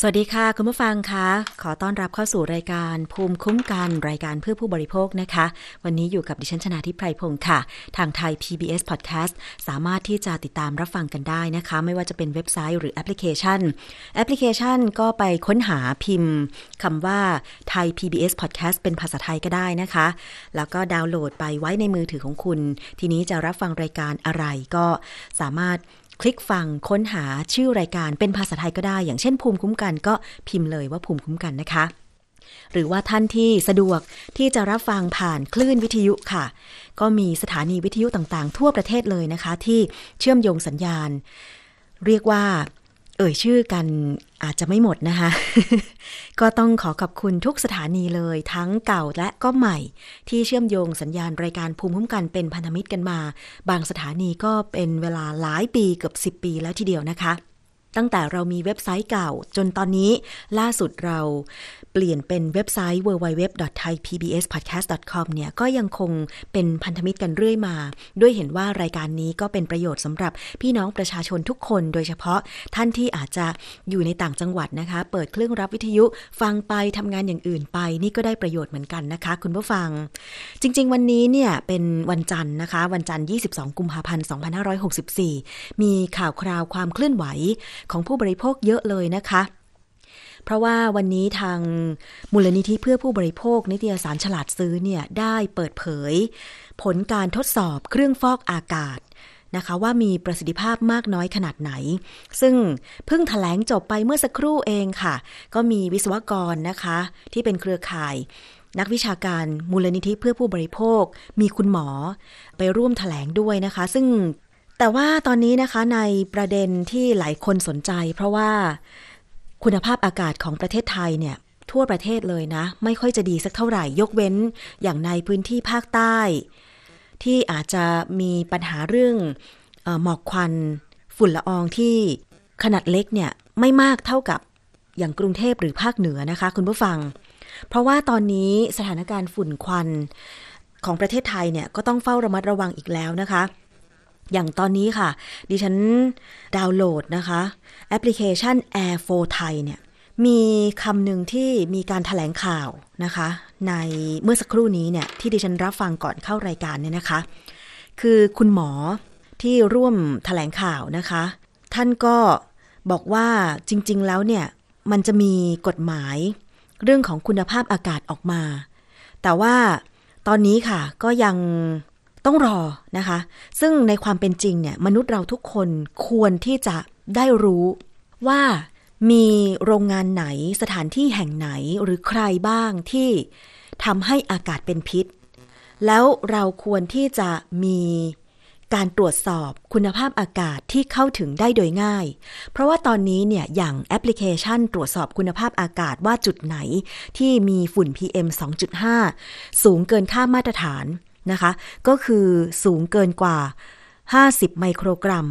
สวัสดีค่ะ คุณผู้ฟังคะ ขอต้อนรับเข้าสู่รายการภูมิคุ้มกันรายการเพื่อผู้บริโภคนะคะ วันนี้อยู่กับดิฉันชนาทิพไพรพงศ์ค่ะ ทางไทย PBS Podcast สามารถที่จะติดตามรับฟังกันได้นะคะ ไม่ว่าจะเป็นเว็บไซต์หรือแอปพลิเคชัน แอปพลิเคชันก็ไปค้นหาพิมพ์คำว่าไทย PBS Podcast เป็นภาษาไทยก็ได้นะคะ แล้วก็ดาวน์โหลดไปไว้ในมือถือของคุณ ทีนี้จะรับฟังรายการอะไรก็สามารถ คลิกฟังค้นหาชื่อรายการเป็นภาษาไทยก็ได้ อย่างเช่นภูมิคุ้มกันก็พิมพ์เลยว่าภูมิคุ้มกันนะคะ หรือว่าท่านที่สะดวกที่จะรับฟังผ่านคลื่นวิทยุค่ะ ก็มีสถานีวิทยุต่างๆ ทั่วประเทศเลยนะคะ ที่เชื่อมโยงสัญญาณ เรียกว่า เอ่ยชื่อกันอาจจะไม่หมดนะคะ ก็ต้องขอขอบคุณทุกสถานีเลยทั้งเก่าและก็ใหม่ ที่เชื่อมโยงสัญญาณรายการภูมิคุ้มกันเป็นพันธมิตรกันมา บางสถานีก็เป็นเวลาหลายปีเกือบ 10 ปีแล้วทีเดียวนะคะ ตั้งแต่เรามีเว็บไซต์เก่า จนตอนนี้ล่าสุดเราเปลี่ยนเป็นเว็บไซต์ www.thaipbspodcast.com เนี่ยก็ยังคงเป็นพันธมิตรกันเรื่อยมา ด้วยเห็นว่ารายการนี้ก็เป็นประโยชน์สำหรับพี่น้องประชาชนทุกคน โดยเฉพาะท่านที่อาจจะอยู่ในต่างจังหวัดนะคะ เปิดเครื่องรับวิทยุฟังไปทำงานอย่างอื่นไป นี่ก็ได้ประโยชน์เหมือนกันนะคะ คุณผู้ฟัง จริง ๆ วันนี้เนี่ยเป็นวันจันทร์นะคะ วันจันทร์ 22 กุมภาพันธ์ 2564 มีข่าวคราวความเคลื่อนไหวของผู้บริโภคเยอะเลยนะคะ เพราะว่าวันนี้ทางมูลนิธิเพื่อผู้บริโภค นิตยสารฉลาดซื้อเนี่ยได้เปิดเผย ผลการทดสอบเครื่องฟอกอากาศนะคะว่ามีประสิทธิภาพมากน้อยขนาดไหน ซึ่งเพิ่งถแถลงจบไปเมื่อสักครู่เองค่ะ ก็มีวิศวกรนะคะ ที่เป็นเครือข่าย นักวิชาการมูลนิธิเพื่อผู้บริโภค มีคุณหมอไปร่วมถแถลงด้วยนะคะ ซึ่ง แต่ว่าตอนนี้นะคะในประเด็นที่หลายคนสนใจ เพราะว่าคุณภาพอากาศของประเทศไทยเนี่ยทั่วประเทศเลยนะ ไม่ค่อยจะดีสักเท่าไหร่ ยกเว้นอย่างในพื้นที่ภาคใต้ ที่อาจจะมีปัญหาเรื่องอหมอกควันฝุ่นละอองที่ขนาดเล็กเนี่ยไม่มากเท่ากับอย่างกรุงเทพหรือภาคเหนือนะคะ คุณผู้ฟัง เพราะว่าตอนนี้สถานการณ์ฝุ่นควันของประเทศไทยเนี่ยก็ต้องเฝ้าระมัดระวังอีกแล้วนะคะ อย่างตอนนี้ค่ะ ดิฉันดาวน์โหลดนะคะ แอปพลิเคชัน Air 4 Thai เนี่ยมีคำหนึ่งที่มีการถแถลงข่าวนะคะ ในเมื่อสักครู่นี้เนี่ยที่ดิฉันรับฟังก่อนเข้ารายการเนี่ยนะคะ คือคุณหมอที่ร่วมถแถลงข่าวนะคะ ท่านก็บอกว่าจริง ๆ แล้วเนี่ยมันจะมีกฎหมายเรื่องของคุณภาพอากาศออกมา แต่ว่าตอนนี้ค่ะก็ยัง ต้องรอนะคะ ซึ่งในความเป็นจริงเนี่ยมนุษย์เราทุกคนควรที่จะได้รู้ว่ามีโรงงานไหนสถานที่แห่งไหนหรือใครบ้างที่ทำให้อากาศเป็นพิษ แล้วเราควรที่จะมีการตรวจสอบคุณภาพอากาศที่เข้าถึงได้โดยง่าย เพราะว่าตอนนี้เนี่ยอย่างแอปพลิเคชันตรวจสอบคุณภาพอากาศว่าจุดไหนที่มีฝุ่น PM 2.5 สูงเกินค่ามาตรฐาน นะคะ ก็คือสูงเกินกว่า 50 ไมโครกรัม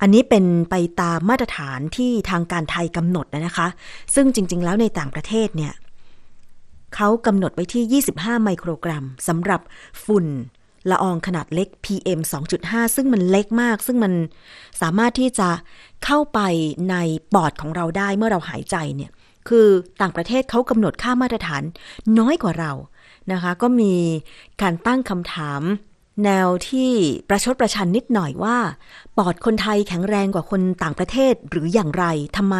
อันนี้เป็นไปตามมาตรฐานที่ทางการไทยกำหนดนะคะ ซึ่งจริง ๆ แล้วในต่างประเทศเนี่ยเขากำหนดไว้ที่ 25 ไมโครกรัมสำหรับฝุ่นละอองขนาดเล็ก PM 2.5 ซึ่งมันเล็กมาก ซึ่งมันสามารถที่จะเข้าไปในปอดของเราได้เมื่อเราหายใจเนี่ย คือต่างประเทศเขากำหนดค่ามาตรฐานน้อยกว่าเรา นะคะ ก็มีการตั้งคำถาม แนวที่ประชดประชันนิดหน่อยว่า ปอดคนไทยแข็งแรงกว่าคนต่างประเทศหรืออย่างไรทำไม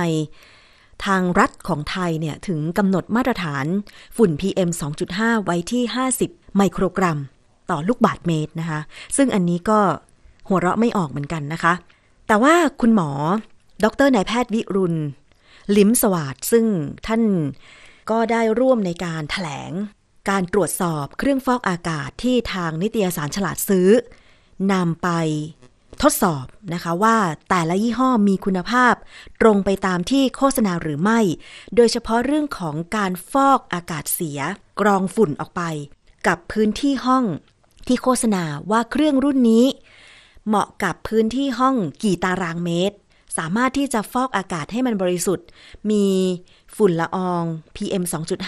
ทางรัฐของไทยเนี่ย ถึงกำหนดมาตรฐานฝุ่น PM 2.5 ไว้ที่ 50 ไมโครกรัม ต่อลูกบาทเมตรนะคะ ซึ่งอันนี้ก็หัวเราะไม่ออกเหมือนกันนะคะ แต่ว่าคุณหมอ ดรนายแพทย์วิรุณ ลิมสวัสดซึ่งท่านก็ได้ร่วมในการถแถลง การตรวจสอบเครื่องฟอกอากาศที่ทางนิตยสารฉลาดซื้อนำไปทดสอบนะคะว่าแต่ละยี่ห้อมีคุณภาพ ตรงไปตามที่โฆษณาหรือไม่ โดยเฉพาะเรื่องของการฟอกอากาศเสีย กรองฝุ่นออกไป กับพื้นที่ห้องที่โฆษณาว่าเครื่องรุ่นนี้ เหมาะกับพื้นที่ห้องกี่ตารางเมตร สามารถที่จะฟอกอากาศให้มันบริสุทธิ์ มี ฝุ่นละออง PM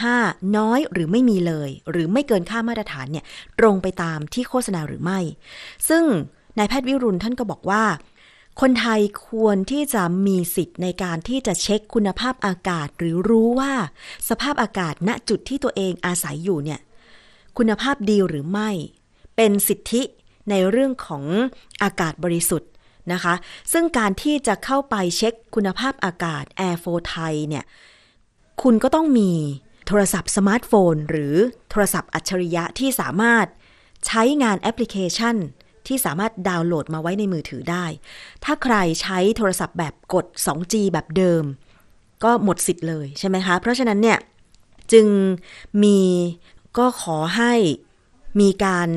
2.5 น้อยหรือไม่มีเลย หรือไม่เกินค่ามาตรฐานเนี่ยตรงไปตามที่โฆษณาหรือไม่ ซึ่งนายแพทย์วิรุณท่านก็บอกว่า คนไทยควรที่จะมีสิทธิ์ในการที่จะเช็คคุณภาพอากาศ หรือรู้ว่าสภาพอากาศณจุดที่ตัวเองอาศัยอยู่เนี่ยคุณภาพดีหรือไม่ เป็นสิทธิในเรื่องของอากาศบริสุทธิ์นะคะ ซึ่งการที่จะเข้าไปเช็คคุณภาพอากาศ Air4Thai เนี่ย คุณก็ต้องมีโทรศัพท์สมาร์ทโฟน หรือโทรศัพท์อัจฉริยะที่สามารถใช้งานแอปพลิเคชัน ที่สามารถดาวน์โหลดมาไว้ในมือถือได้ ถ้าใครใช้โทรศัพท์แบบกด 2G แบบเดิม ก็หมดสิทธิ์เลยใช่ไหมคะ เพราะฉะนั้นเนี่ยจึงมีก็ขอให้มีการ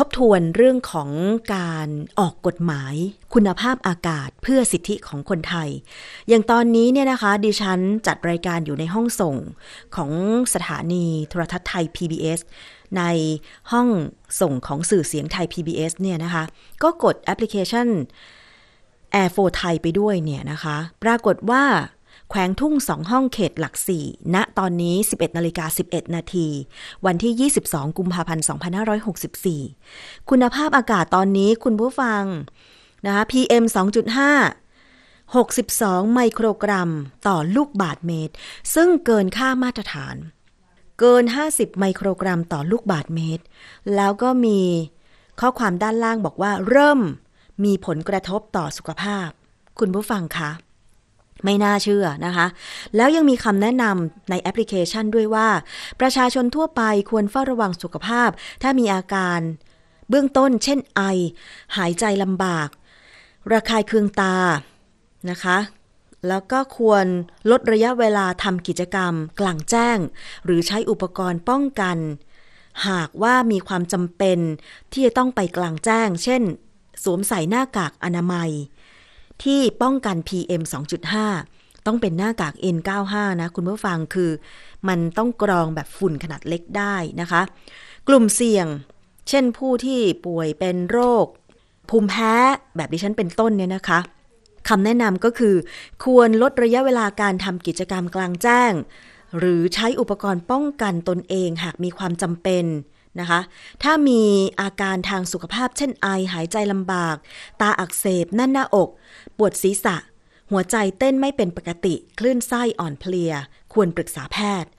ทบทวนเรื่องของการออกกฎหมายคุณภาพอากาศเพื่อสิทธิของคนไทย อย่างตอนนี้เนี่ยนะคะ ดิฉันจัดรายการอยู่ในห้องส่งของสถานีโทรทัศน์ไทย PBS ในห้องส่งของสื่อเสียงไทย PBS เนี่ยนะคะ ก็กดแอปพลิเคชัน Air 4 ไทยไปด้วยเนี่ยนะคะ ปรากฏว่า แขวงทุ่งสองห้องเขตหลักสี่ณตอนนี้ 11นาฬิกา11 นาที วันที่ 22 กุมภาพันธ์ 2564 คุณภาพอากาศตอนนี้คุณผู้ฟังนะคะ PM 2.5 62 ไมโครกรัมต่อลูกบาทเมตร ซึ่งเกินค่ามาตรฐาน เกิน 50 ไมโครกรัมต่อลูกบาทเมตร แล้วก็มีข้อความด้านล่างบอกว่าเริ่มมีผลกระทบต่อสุขภาพ คุณผู้ฟังคะ ไม่น่าเชื่อนะคะ แล้วยังมีคำแนะนำในแอปพลิเคชันด้วยว่า ประชาชนทั่วไปควรเฝ้าระวังสุขภาพ ถ้ามีอาการเบื้องต้น เช่นไอ หายใจลำบาก ระคายเคืองตานะคะแล้วก็ควรลดระยะเวลาทำกิจกรรม กลางแจ้ง หรือใช้อุปกรณ์ป้องกัน หากว่ามีความจำเป็นที่จะต้องไปกลางแจ้ง เช่น สวมใส่หน้ากากอนามัย ที่ป้องกัน PM 2.5 ต้องเป็นหน้ากาก N95 นะคุณผู้ฟังคือ มันต้องกรองแบบฝุ่นขนาดเล็กได้นะคะ กลุ่มเสี่ยง เช่นผู้ที่ป่วยเป็นโรค ภูมิแพ้แบบดิฉันเป็นต้นเนี่ยนะคะคำแนะนำก็คือ ควรลดระยะเวลาการทำกิจกรรมกลางแจ้ง หรือใช้อุปกรณ์ป้องกันตนเองหากมีความจำเป็นนะคะ ถ้ามีอาการทางสุขภาพเช่นไอหายใจลำบาก ตาอักเสบแน่นหน้าอก ปวดศีรษะ หัวใจเต้นไม่เป็นปกติ คลื่นไส้อ่อนเพลีย ควรปรึกษาแพทย์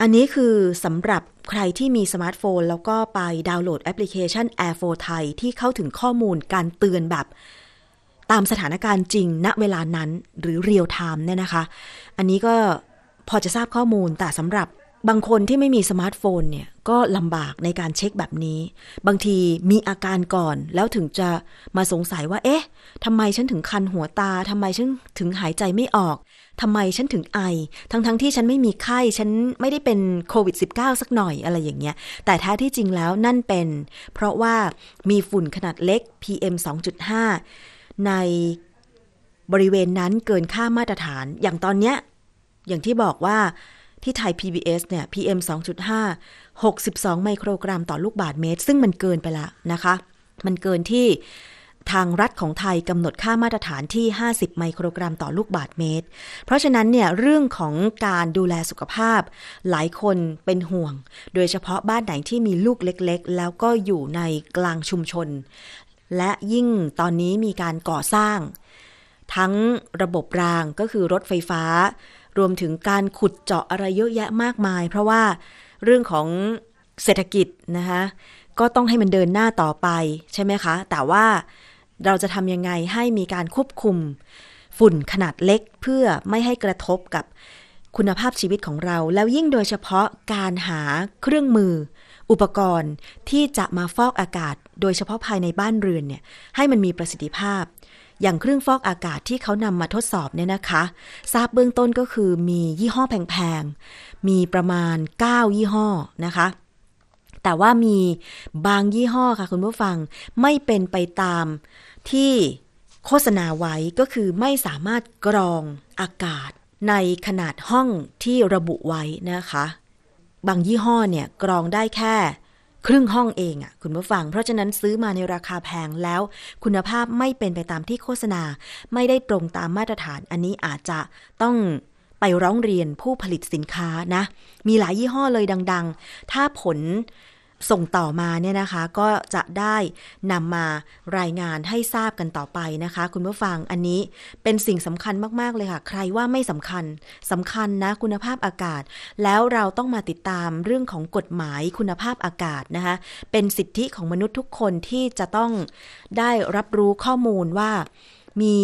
อันนี้คือสำหรับใครที่มีสมาร์ทโฟน แล้วก็ไปดาวน์โหลดแอปพลิเคชัน Air 4ไทยที่เข้าถึงข้อมูลการเตือนแบบ ตามสถานการณ์จริง ณเวลานั้นหรือเรียลไทม์เนี่ยนะคะ อันนี้ก็พอจะทราบข้อมูลแต่สำหรับ บางคนที่ไม่มีสมาร์ทโฟนเนี่ยก็ลำบากในการเช็คแบบนี้ บางทีมีอาการก่อนแล้วถึงจะมาสงสัยว่า เอ๊ะทำไมฉันถึงคันหัวตาทำไมฉันถึงหายใจไม่ออกทำไมฉันถึงไอ ทั้งๆทที่ฉันไม่มีไข้ ฉันไม่ได้เป็นโควิด -19 สักหน่อยอะไรอย่างเงี้ย แต่แท้ที่จริงแล้วนั่นเป็น เพราะว่ามีฝุ่นขนาดเล็ก PM 2.5 ในบริเวณนั้นเกินค่ามาตรฐาน อย่างตอนเนี้ยอย่างที่บอกว่า ที่ไทย PBS เนี่ย PM 2.5 62 ไมโครกรัมต่อลูกบาทเมตร ซึ่งมันเกินไปละนะคะ มันเกินที่ทางรัฐของไทยกำหนดค่ามาตรฐานที่ 50 ไมโครกรัมต่อลูกบาทเมตร เพราะฉะนั้นเนี่ยเรื่องของการดูแลสุขภาพ หลายคนเป็นห่วง โดยเฉพาะบ้านไหนที่มีลูกเล็กๆ แล้วก็อยู่ในกลางชุมชน และยิ่งตอนนี้มีการก่อสร้าง ทั้งระบบรางก็คือรถไฟฟ้า รวมถึงการขุดเจาะอะไรเยอะแยะมากมาย เพราะว่าเรื่องของเศรษฐกิจนะคะก็ต้องให้มันเดินหน้าต่อไปใช่ไหมคะ แต่ว่าเราจะทำยังไงให้มีการควบคุม ฝุ่นขนาดเล็กเพื่อไม่ให้กระทบกับคุณภาพชีวิตของเรา แล้วยิ่งโดยเฉพาะการหาเครื่องมือ อุปกรณ์ที่จะมาฟอกอากาศ โดยเฉพาะภายในบ้านเรือนเนี่ยให้มันมีประสิทธิภาพ อย่างเครื่องฟอกอากาศที่เขานำมาทดสอบเนี่ยนะคะ ทราบเบื้องต้นก็คือมียี่ห้อแพงๆ มีประมาณ 9 ยี่ห้อนะคะ แต่ว่ามีบางยี่ห้อค่ะคุณผู้ฟังไม่เป็นไปตามที่โฆษณาไว้ก็คือไม่สามารถกรองอากาศในขนาดห้องที่ระบุไว้นะคะ บางยี่ห้อเนี่ยกรองได้แค่ ครึ่งห้องเองอะ่ะคุณผู้ฟัง เพราะฉะนั้นซื้อมาในราคาแพงแล้ว คุณภาพไม่เป็นไปตามที่โฆษณา ไม่ได้ตรงตามมาตรฐาน อันนี้อาจจะต้องไปร้องเรียนผู้ผลิตสินค้านะ มีหลายยี่ห้อเลยดัง ๆ ถ้าผล ส่งต่อมาเนี่ยนะคะก็จะได้นำมารายงานให้ทราบกันต่อไปนะคะ คุณผู้ฟังอันนี้เป็นสิ่งสำคัญมาก ๆ เลยค่ะ ใครว่าไม่สำคัญสำคัญนะคุณภาพอากาศ แล้วเราต้องมาติดตามเรื่องของกฎหมายคุณภาพอากาศนะคะ เป็นสิทธิของมนุษย์ทุกคนที่จะต้องได้รับรู้ข้อมูลว่า มี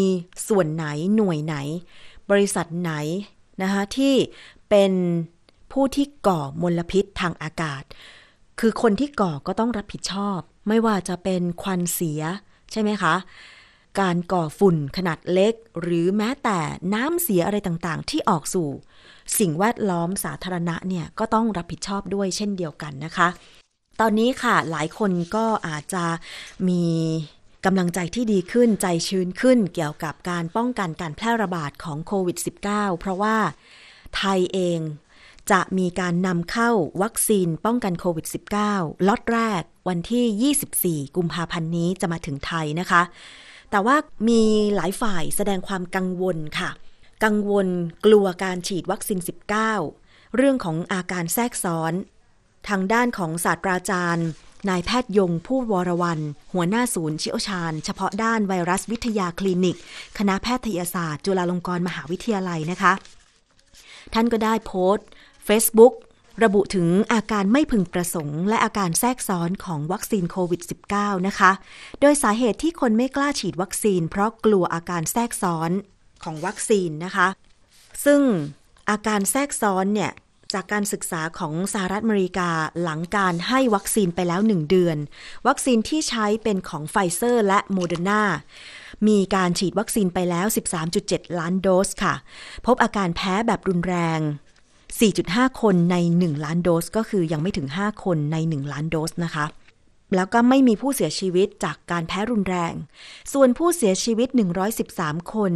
ส่วนไหนหน่วยไหน บริษัทไหนนะคะที่เป็นผู้ที่ก่อมลพิษทางอากาศ คือคนที่ก่อก็ต้องรับผิดชอบ ไม่ว่าจะเป็นควันเสีย ใช่ไหมคะ การก่อฝุ่นขนาดเล็ก หรือแม้แต่น้ำเสียอะไรต่างๆ ที่ออกสู่ สิ่งแวดล้อมสาธารณะเนี่ยก็ต้องรับผิดชอบด้วยเช่นเดียวกันนะคะ ตอนนี้ค่ะหลายคนก็อาจจะมีกำลังใจที่ดีขึ้นใจชื้นขึ้นเกี่ยวกับการป้องกันการแพร่ระบาดของโควิด -19 เพราะว่าไทยเอง จะมีการนำเข้าวัคซีนป้องกันโควิด -19 ล็อตแรกวันที่ 24 กุมภาพันธ์นี้จะมาถึงไทยนะคะ แต่ว่ามีหลายฝ่ายแสดงความกังวลค่ะ กังวลกลัวการฉีดวัคซีน 19 เรื่องของอาการแทรกซ้อน ทางด้านของศาสตราจารย์ นายแพทย์ยงผู้วรวัน หัวหน้าศูนย์เชี่ยวชาญ เฉพาะด้านไวรัสวิทยาคลินิก คณะแพทยศาสตร์ จุฬาลงกรณ์มหาวิทยาลัยนะคะ ท่านก็ได้โพสต์ Facebook ระบุถึงอาการไม่พึงประสงค์ และอาการแทรกซ้อนของวัคซีนโควิด -19 นะคะ โดยสาเหตุที่คนไม่กล้าฉีดวัคซีน เพราะกลัวอาการแทรกซ้อนของวัคซีนนะคะ ซึ่งอาการแทรกซ้อนเนี่ยจากการศึกษาของสหรัฐอเมริกาหลังการให้วัคซีนไปแล้ว 1 เดือน วัคซีนที่ใช้เป็นของไฟเซอร์และโมเดอร์นามีการฉีดวัคซีนไปแล้ว 13.7 ล้านโดสค่ะ พบอาการแพ้แบบรุนแรง 4.5 คนใน 1 ล้านโดส ก็คือยังไม่ถึง 5 คนใน 1 ล้านโดสนะคะ แล้วก็ไม่มีผู้เสียชีวิตจากการแพ้รุนแรง ส่วนผู้เสียชีวิต 113 คน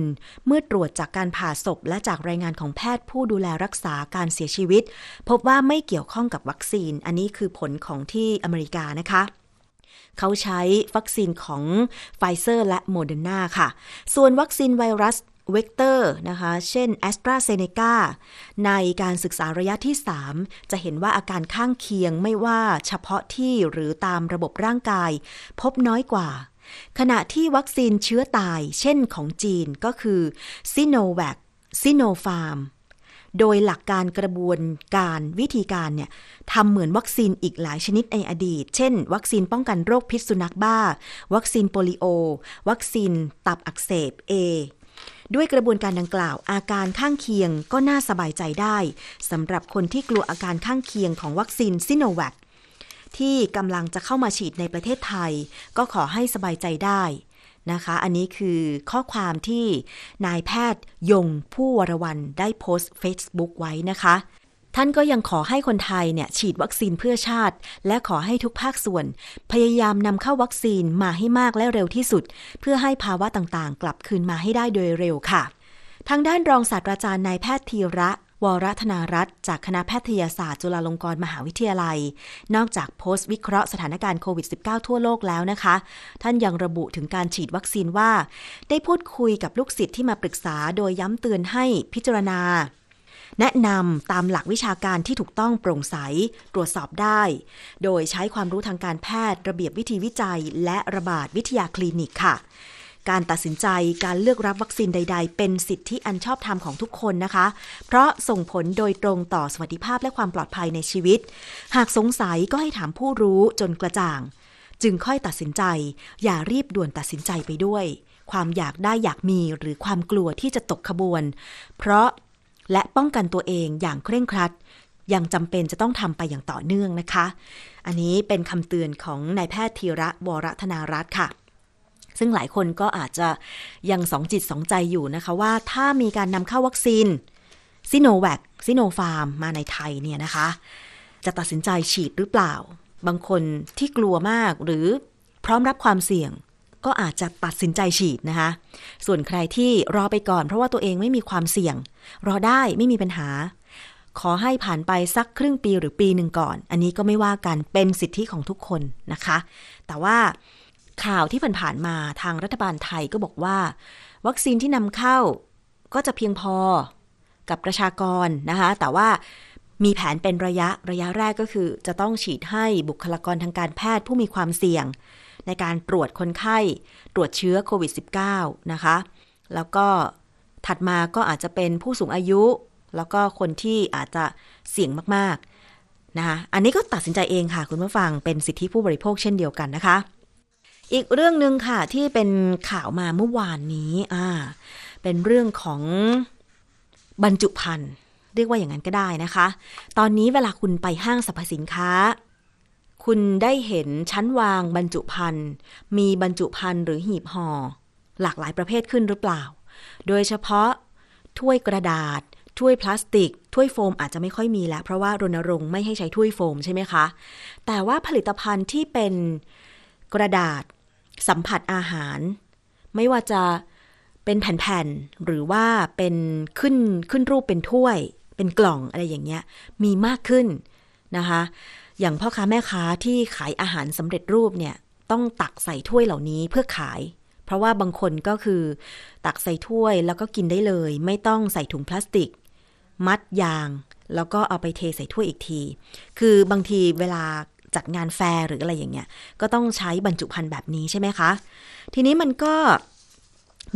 เมื่อตรวจจากการผ่าศพและจากรายงานของแพทย์ผู้ดูแลรักษาการเสียชีวิต พบว่าไม่เกี่ยวข้องกับวัคซีน อันนี้คือผลของที่อเมริกานะคะเขาใช้วัคซีนของไฟเซอร์และโมเดอร์นาค่ะ ส่วนวัคซีนไวรัส เวกเตอร์นะคะ เช่น AstraZeneca ในการศึกษาระยะที่ 3 จะเห็นว่าอาการข้างเคียงไม่ว่าเฉพาะที่หรือตามระบบร่างกาย พบน้อยกว่า ขณะที่วัคซีนเชื้อตาย เช่นของจีนก็คือซิโนแวคซิโนฟาร์มโดยหลักการกระบวนการวิธีการเนี่ยทำเหมือนวัคซีนอีกหลายชนิดในอดีต เช่น วัคซีนป้องกันโรคพิษสุนัขบ้า วัคซีนโปลิโอ วัคซีนตับอักเสบ A ด้วยกระบวนการดังกล่าว อาการข้างเคียงก็น่าสบายใจได้สำหรับคนที่กลัวอาการข้างเคียงของวัคซีนซิโนแวคที่กำลังจะเข้ามาฉีดในประเทศไทย ก็ขอให้สบายใจได้นะคะ อันนี้คือข้อความที่นายแพทย์ยงผู้วรวันได้โพสต์ Facebook ไว้นะคะ ท่านก็ยังขอให้คนไทยเนี่ยฉีดวัคซีนเพื่อชาติ และขอให้ทุกภาคส่วน พยายามนำเข้าวัคซีนมาให้มากและเร็วที่สุด เพื่อให้ภาวะต่างๆ กลับคืนมาให้ได้โดยเร็วค่ะ ทางด้านรองศาสตราจารย์นายแพทย์ธีระวรธนารัตน์จากคณะแพทยศาสตร์จุฬาลงกรณ์มหาวิทยาลัย นอกจากโพสต์วิเคราะห์สถานการณ์โควิด -19 ทั่วโลกแล้วนะคะ ท่านยังระบุถึงการฉีดวัคซีนว่า ได้พูดคุยกับลูกศิษย์ที่มาปรึกษาโดยย้ำเตือนให้พิจารณา แนะนำตามหลักวิชาการที่ถูกต้องโปร่งใส ตรวจสอบได้ โดยใช้ความรู้ทางการแพทย์ ระเบียบวิธีวิจัย และระบาดวิทยาคลินิกค่ะการตัดสินใจการเลือกรับวัคซีนใด ๆ เป็นสิทธิอันชอบธรรมของทุกคนนะคะ เพราะส่งผลโดยตรงต่อสวัสดิภาพและความปลอดภัยในชีวิต หากสงสัยก็ให้ถามผู้รู้จนกระจ่าง จึงค่อยตัดสินใจ อย่ารีบด่วนตัดสินใจไปด้วย ความอยากได้อยากมีหรือความกลัวที่จะตกขบวน เพราะ และป้องกันตัวเองอย่างเคร่งครัด ยังจำเป็นจะต้องทำไปอย่างต่อเนื่องนะคะ อันนี้เป็นคำเตือนของนายแพทย์ธีระวรธนารัตน์ค่ะ ซึ่งหลายคนก็อาจจะยังสองจิตสองใจอยู่นะคะว่าถ้ามีการนำเข้าวัคซีนซิโนแวคซิโนฟาร์มมาในไทยเนี่ยนะคะ จะตัดสินใจฉีดหรือเปล่า บางคนที่กลัวมากหรือพร้อมรับความเสี่ยง ก็อาจจะตัดสินใจฉีดนะคะ ส่วนใครที่รอไปก่อน เพราะว่าตัวเองไม่มีความเสี่ยง รอได้ไม่มีปัญหา ขอให้ผ่านไปสักครึ่งปีหรือปีหนึ่งก่อน อันนี้ก็ไม่ว่ากันเป็นสิทธิของทุกคนนะคะ แต่ว่าข่าวที่ผ่านๆมาทางรัฐบาลไทยก็บอกว่า วัคซีนที่นำเข้าก็จะเพียงพอกับประชากรนะคะ แต่ว่ามีแผนเป็นระยะระยะแรกก็คือ จะต้องฉีดให้บุคลากรทางการแพทย์ผู้มีความเสี่ยง ในการตรวจคนไข้ ตรวจเชื้อโควิด -19 นะคะ แล้วก็ถัดมาก็อาจจะเป็นผู้สูงอายุ แล้วก็คนที่อาจจะเสี่ยงมากๆนะคะอันนี้ก็ตัดสินใจเองค่ะ คุณผู้ฟังเป็นสิทธิผู้บริโภคเช่นเดียวกันนะคะ อีกเรื่องหนึ่งค่ะที่เป็นข่าวมาเมื่อวานนี้อ่าเป็นเรื่องของบรรจุภัณฑ์เรียกว่าอย่างนั้นก็ได้นะคะ ตอนนี้เวลาคุณไปห้างสรรพสินค้า คุณได้เห็นชั้นวางบรรจุภัณฑ์ มีบรรจุภัณฑ์หรือหีบห่อ หลากหลายประเภทขึ้นหรือเปล่า โดยเฉพาะถ้วยกระดาษ ถ้วยพลาสติก ถ้วยโฟมอาจจะไม่ค่อยมีแล้ว เพราะว่ารณรงค์ไม่ให้ใช้ถ้วยโฟมใช่ไหมคะ แต่ว่าผลิตภัณฑ์ที่เป็นกระดาษสัมผัสอาหาร ไม่ว่าจะเป็นแผ่นๆ หรือว่าเป็นขึ้นขึ้นรูปเป็นถ้วย เป็นกล่องอะไรอย่างเงี้ย มีมากขึ้นนะคะ อย่างพ่อค้าแม่ค้าที่ขายอาหารสำเร็จรูปเนี่ยต้องตักใส่ถ้วยเหล่านี้เพื่อขาย เพราะว่าบางคนก็คือ ตักใส่ถ้วยแล้วก็กินได้เลย ไม่ต้องใส่ถุงพลาสติก มัดยาง แล้วก็เอาไปเทใส่ถ้วยอีกที คือบางทีเวลาจัดงานแฟร์หรืออะไรอย่างเงี้ย ก็ต้องใช้บรรจุภัณฑ์แบบนี้ใช่ไหมคะ ทีนี้มันก็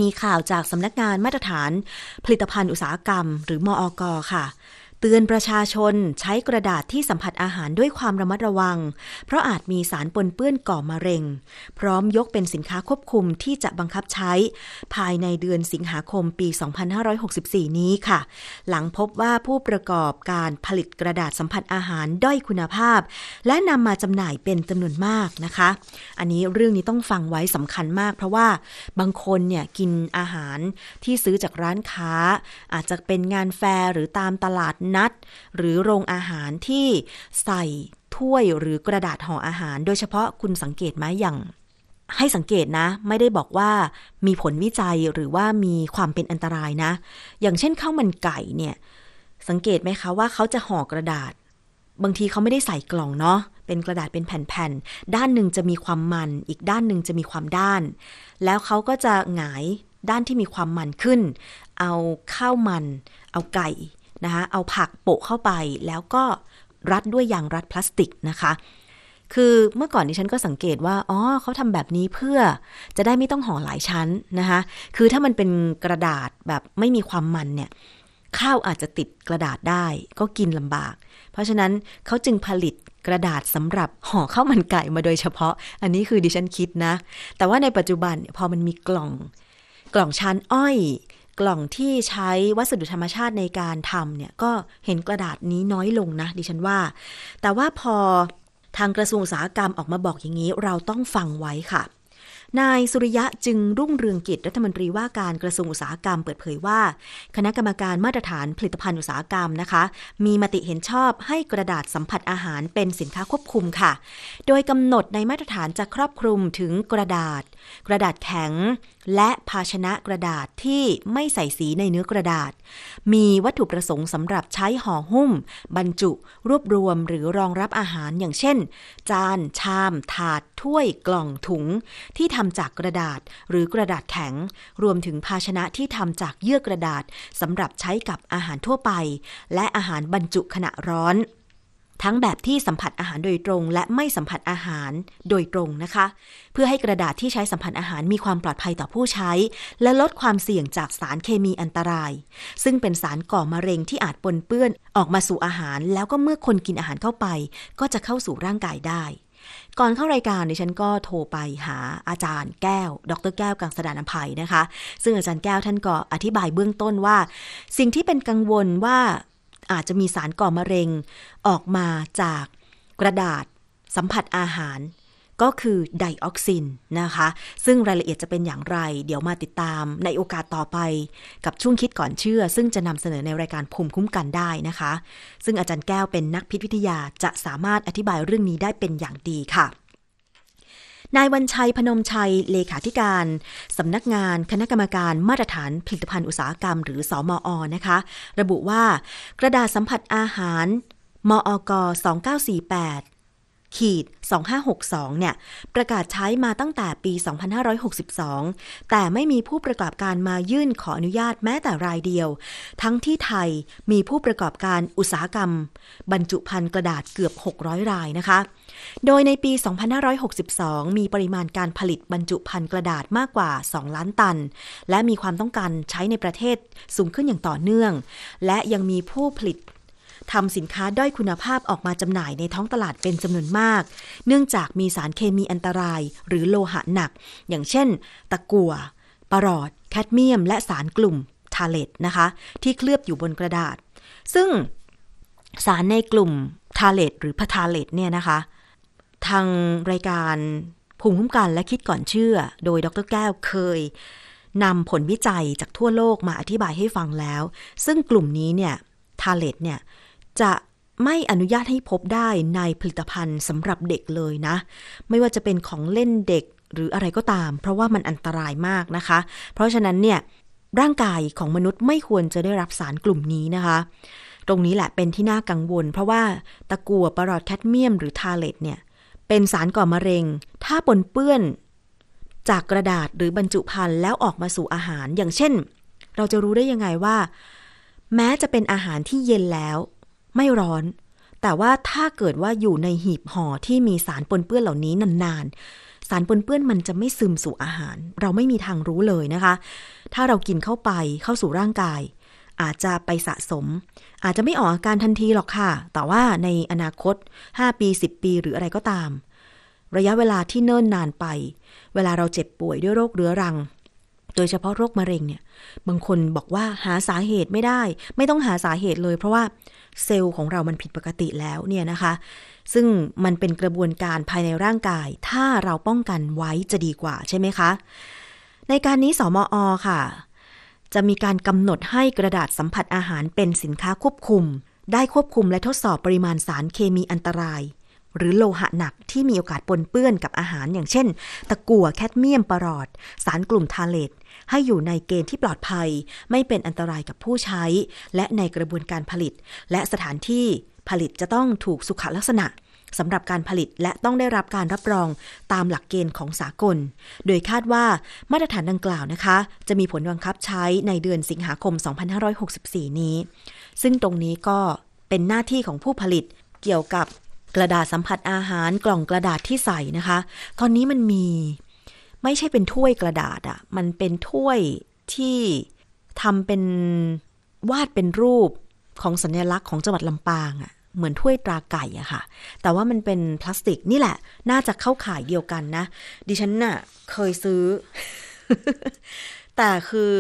มีข่าวจากสำนักงานมาตรฐาน ผลิตภัณฑ์อุตสาหกรรม หรือมออกค่ะ เตือนประชาชนใช้กระดาษที่สัมผัสอาหารด้วยความระมัดระวัง เพราะอาจมีสารปนเปื้อนก่อมะเร็ง พร้อมยกเป็นสินค้าควบคุมที่จะบังคับใช้ ภายในเดือนสิงหาคมปี 2564 นี้ค่ะ หลังพบว่าผู้ประกอบการผลิตกระดาษสัมผัสอาหารด้อยคุณภาพ และนำมาจำหน่ายเป็นจำนวนมากนะคะ อันนี้เรื่องนี้ต้องฟังไว้สำคัญมาก เพราะว่าบางคนเนี่ยกินอาหารที่ซื้อจากร้านค้า อาจจะเป็นงานแฟร์หรือตามตลาดนัด หรือโรงอาหารที่ใส่ถ้วยหรือกระดาษห่ออาหาร โดยเฉพาะคุณสังเกตไหมอย่าง ให้สังเกตนะ ไม่ได้บอกว่ามีผลวิจัยหรือว่ามีความเป็นอันตรายนะ อย่างเช่นข้าวมันไก่เนี่ย สังเกตไหมคะว่าเขาจะห่อกระดาษ บางทีเขาไม่ได้ใส่กล่องเนาะเป็นกระดาษเป็นแผ่นๆด้านหนึ่งจะมีความมัน อีกด้านหนึ่งจะมีความด้าน แล้วเขาก็จะหงายด้านที่มีความมันขึ้น เอาข้าวมัน เอาไก่ นะคะเอาผักโปะเข้าไปแล้วก็รัดด้วยยางรัดพลาสติกนะคะ คือเมื่อก่อนนี้ฉันก็สังเกตว่า อ๋อเขาทำแบบนี้เพื่อจะได้ไม่ต้องห่อหลายชั้นนะคะ คือถ้ามันเป็นกระดาษแบบไม่มีความมันเนี่ยข้าวอาจจะติดกระดาษได้ก็กินลำบาก เพราะฉะนั้นเขาจึงผลิตกระดาษสำหรับห่อข้าวมันไก่มาโดยเฉพาะ อันนี้คือดิฉันคิดนะ แต่ว่าในปัจจุบันพอมันมีกล่อง กล่องชั้นอ้อย กล่องที่ใช้วัสดุธรรมชาติในการทำเนี่ยก็เห็นกระดาษนี้น้อยลงนะ ดิฉันว่า แต่ว่าพอทางกระทรวงอุตสาหกรรมออกมาบอกอย่างนี้ เราต้องฟังไว้ค่ะ นายสุริยะจึงรุ่งเรืองกิจรัฐมนตรีว่าการกระทรวงอุตสาหกรรมเปิดเผยว่า คณะกรรมการมาตรฐานผลิตภัณฑ์อุตสาหกรรมนะคะ มีมติเห็นชอบให้กระดาษสัมผัสอาหารเป็นสินค้าควบคุมค่ะ โดยกำหนดในมาตรฐานจะครอบคลุมถึงกระดาษ กระดาษแข็ง และภาชนะกระดาษที่ไม่ใส่สีในเนื้อกระดาษ มีวัตถุประสงค์สำหรับใช้ห่อหุ้ม บรรจุ รวบรวมหรือรองรับอาหารอย่างเช่น จาน ชาม ถาด ถ้วย กล่อง ถุง ที่ททำจากกระดาษ หรือกระดาษแข็ง รวมถึงภาชนะที่ทำจากเยื่อกระดาษสำหรับใช้กับอาหารทั่วไป และอาหารบรรจุขณะร้อน ทั้งแบบที่สัมผัสอาหารโดยตรง และไม่สัมผัสอาหารโดยตรงนะคะ เพื่อให้กระดาษที่ใช้สัมผัสอาหารมีความปลอดภัยต่อผู้ใช้ และลดความเสี่ยงจากสารเคมีอันตราย ซึ่งเป็นสารก่อมะเร็งที่อาจปนเปื้อนออกมาสู่อาหาร แล้วก็เมื่อคนกินอาหารเข้าไป ก็จะเข้าสู่ร่างกายได้ ก่อนเข้ารายการดิฉันก็โทรไปหาอาจารย์แก้ว ดรแก้วกังสดานนภัยนะคะ ซึ่งอาจารย์แก้วท่านก็อธิบายเบื้องต้นว่า สิ่งที่เป็นกังวลว่าอาจจะมีสารก่อมะเร็งออกมาจากกระดาษสัมผัสอาหาร ก็คือไดออกซินนะคะ ซึ่งรายละเอียดจะเป็นอย่างไร เดี๋ยวมาติดตามในโอกาสต่อไป กับช่วงคิดก่อนเชื่อ ซึ่งจะนำเสนอในรายการภูมิคุ้มกันได้นะคะ ซึ่งอาจารย์แก้วเป็นนักพิษวิทยาจะสามารถอธิบายเรื่องนี้ได้เป็นอย่างดีค่ะนายวันชัยพนมชัย เลขาธิการ สำนักงานคณะกรรมการมาตรฐานผลิตภัณฑ์อุตสาหกรรม หรือสอมอนะคะ ระบุว่ากระดาษสัมผัสอาหาร มอก 2948 ขีด2562 เนี่ย ประกาศใช้มาตั้งแต่ปี 2562 แต่ไม่มีผู้ประกอบการมายื่นขออนุญาตแม้แต่รายเดียว ทั้งที่ไทยมีผู้ประกอบการอุตสาหกรรม บรรจุภัณฑ์กระดาษเกือบ 600 รายนะคะ โดยในปี 2562 มีปริมาณการผลิตบรรจุภัณฑ์กระดาษมากกว่า 2 ล้านตัน และมีความต้องการใช้ในประเทศสูงขึ้นอย่างต่อเนื่อง และยังมีผู้ผลิต ทำสินค้าด้อยคุณภาพออกมาจำหน่ายในท้องตลาดเป็นจำนวนมาก เนื่องจากมีสารเคมีอันตราย หรือโลหะหนัก อย่างเช่น ตะกั่วปรอด แคดเมียม และสารกลุ่มทาเลตนะคะ ที่เคลือบอยู่บนกระดาษ ซึ่งสารในกลุ่ม phthalate หรือ phthalate เนี่ยนะคะ ทางรายการภูมิคุ้มกันและคิดก่อนเชื่อ โดยดร.แก้วเคยนำผลวิจัยจากทั่วโลกมาอธิบายให้ฟังแล้ว ซึ่งกลุ่มนี้เนี่ย phthalate เนี่ย จะไม่อนุญาตให้พบได้ในผลิตภัณฑ์สำหรับเด็กเลยนะ ไม่ว่าจะเป็นของเล่นเด็กหรืออะไรก็ตาม เพราะว่ามันอันตรายมากนะคะ เพราะฉะนั้นเนี่ยร่างกายของมนุษย์ไม่ควรจะได้รับสารกลุ่มนี้นะคะ ตรงนี้แหละเป็นที่น่ากังวล เพราะว่าตะกั่วปรอดแคดเมียมหรือทาเลตเนี่ยเป็นสารก่อมะเร็ง ถ้าปนเปื้อนจากกระดาษหรือบรรจุภัณฑ์แล้วออกมาสู่อาหาร อย่างเช่น เราจะรู้ได้ยังไงว่า แม้จะเป็นอาหารที่เย็นแล้ว ไม่ร้อน แต่ว่าถ้าเกิดว่าอยู่ในหีบห่อที่มีสารปนเปื้อนเหล่านี้นานๆ สารปนเปื้อนมันจะไม่ซึมสู่อาหาร เราไม่มีทางรู้เลยนะคะ ถ้าเรากินเข้าไปเข้าสู่ร่างกาย อาจจะไปสะสม อาจจะไม่ออกอาการทันทีหรอกค่ะ แต่ว่าในอนาคต 5 ปี 10 ปีหรืออะไรก็ตาม ระยะเวลาที่เนิ่นนานไป เวลาเราเจ็บป่วยด้วยโรคเรื้อรังโดยเฉพาะโรคมะเร็งเนี่ย บางคนบอกว่าหาสาเหตุไม่ได้ ไม่ต้องหาสาเหตุเลย เพราะว่า เซลล์ของเรามันผิดปกติแล้วเนี่ยนะคะ ซึ่งมันเป็นกระบวนการภายในร่างกาย ถ้าเราป้องกันไว้จะดีกว่าใช่ไหมคะ ในการนี้สมอค่ะ จะมีการกำหนดให้กระดาษสัมผัสอาหารเป็นสินค้าควบคุม ได้ควบคุมและทดสอบปริมาณสารเคมีอันตรายหรือโลหะหนักที่มีโอกาสปนเปื้อนกับอาหารอย่างเช่น ตะกั่วแคดเมียมปรอด สารกลุ่มทาเลต ให้อยู่ในเกณฑ์ที่ปลอดภัย ไม่เป็นอันตรายกับผู้ใช้ และในกระบวนการผลิต และสถานที่ผลิตจะต้องถูกสุขลักษณะสำหรับการผลิตและต้องได้รับการรับรองตามหลักเกณฑ์ของสากล โดยคาดว่ามาตรฐานดังกล่าวนะคะ จะมีผลบังคับใช้ในเดือนสิงหาคม 2564 นี้ ซึ่งตรงนี้ก็เป็นหน้าที่ของผู้ผลิตเกี่ยวกับกระดาษสัมผัสอาหารกล่องกระดาษที่ใส่นะคะ ตอนนี้มันมี ไม่ใช่เป็นถ้วยกระดาษอะมันเป็นถ้วยที่ทำเป็นวาดเป็นรูปของสัญลักษณ์ของจังหวัดลำปางอะเหมือนถ้วยตราไก่อะค่ะ แต่ว่ามันเป็นพลาสติกนี่แหละ น่าจะเข้าขายเดียวกันนะ ดิฉันน่ะเคยซื้อ แต่คือ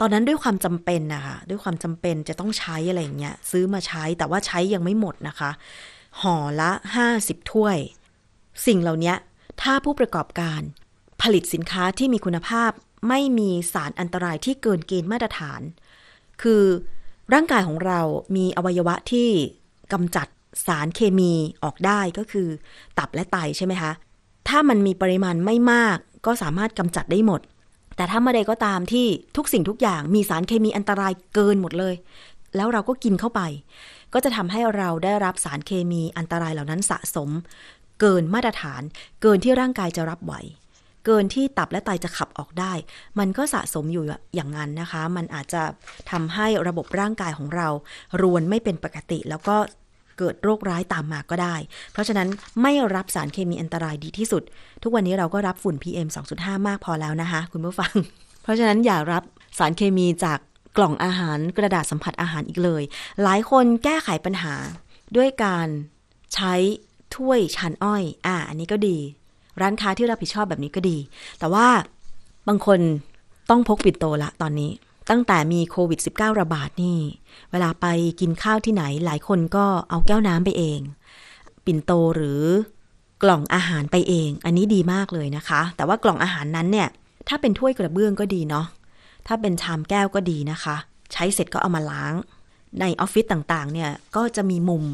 ตอนนั้นด้วยความจำเป็นนะคะด้วยความจำเป็นจะต้องใช้อะไรเงี้ยซื้อมาใช้แต่ว่าใช้ยังไม่หมดนะคะ ห่อละห้าสิบถ้วย สิ่งเหล่านี้ถ้าผู้ประกอบการ ผลิตสินค้าที่มีคุณภาพไม่มีสารอันตรายที่เกินเกณฑ์มาตรฐาน คือร่างกายของเรามีอวัยวะที่กำจัดสารเคมีออกได้ก็คือ ตับและไตใช่ไหมคะ ถ้ามันมีปริมาณไม่มากก็สามารถกำจัดได้หมด แต่ถ้าเมื่อใดก็ตามที่ทุกสิ่งทุกอย่างมีสารเคมีอันตรายเกินหมดเลย แล้วเราก็กินเข้าไป ก็จะทำให้เราได้รับสารเคมีอันตรายเหล่านั้นสะสม เกินมาตรฐาน เกินที่ร่างกายจะรับไหว เกินที่ตับและไตจะขับออกได้ มันก็สะสมอยู่อย่างนั้นนะคะ มันอาจจะทำให้ระบบร่างกายของเรา รวนไม่เป็นปกติแล้วก็เกิดโรคร้ายตามมาก็ได้ เพราะฉะนั้นไม่รับสารเคมีอันตรายดีที่สุด ทุกวันนี้เราก็รับฝุ่น PM 2.5 มากพอแล้วนะคะ คุณผู้ฟัง เพราะฉะนั้นอย่ารับสารเคมีจากกล่องอาหารกระดาษสัมผัสอาหารอีกเลย หลายคนแก้ไขปัญหาด้วยการใช้ถ้วยชานอ้อย อ่า อันนี้ก็ดี ร้านค้าที่รับผิดชอบแบบนี้ก็ดี แต่ว่าบางคนต้องพกปิดโตละตอนนี้ ตั้งแต่มีโควิด -19 ระบาดนี่ เวลาไปกินข้าวที่ไหนหลายคนก็เอาแก้วน้ำไปเอง ปิ่นโตหรือกล่องอาหารไปเอง อันนี้ดีมากเลยนะคะ แต่ว่ากล่องอาหารนั้นเนี่ย ถ้าเป็นถ้วยกระเบื้องก็ดีเนาะถ้าเป็นชามแก้วก็ดีนะคะ ใช้เสร็จก็เอามาล้าง ในออฟฟิศต่างๆเนี่ยก็จะมีมุม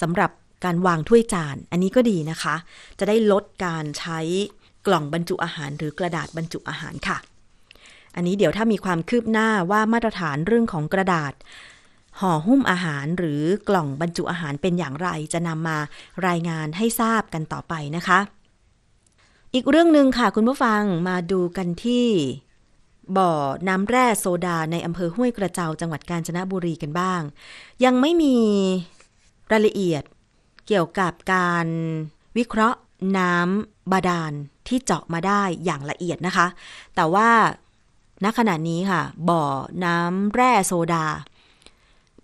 สำหรับ การวางถ้วยจาน อันนี้ก็ดีนะคะ จะได้ลดการใช้กล่องบรรจุอาหารหรือกระดาษบรรจุอาหารค่ะ อันนี้เดี๋ยวถ้ามีความคืบหน้าว่ามาตรฐานเรื่องของกระดาษ ห่อหุ้มอาหารหรือกล่องบรรจุอาหารเป็นอย่างไร จะนำมารายงานให้ทราบกันต่อไปนะคะ อีกเรื่องหนึ่งค่ะคุณผู้ฟังมาดูกันที่บ่อน้ำแร่โซดาในอำเภอห้วยกระเจ้าจังหวัดกาญจนบุรีกันบ้าง ยังไม่มีรายละเอียด เกี่ยวกับการวิเคราะห์น้ำบาดาลที่เจาะมาได้อย่างละเอียดนะคะ แต่ว่าณขณะนี้ค่ะ บ่อน้ำแร่โซดา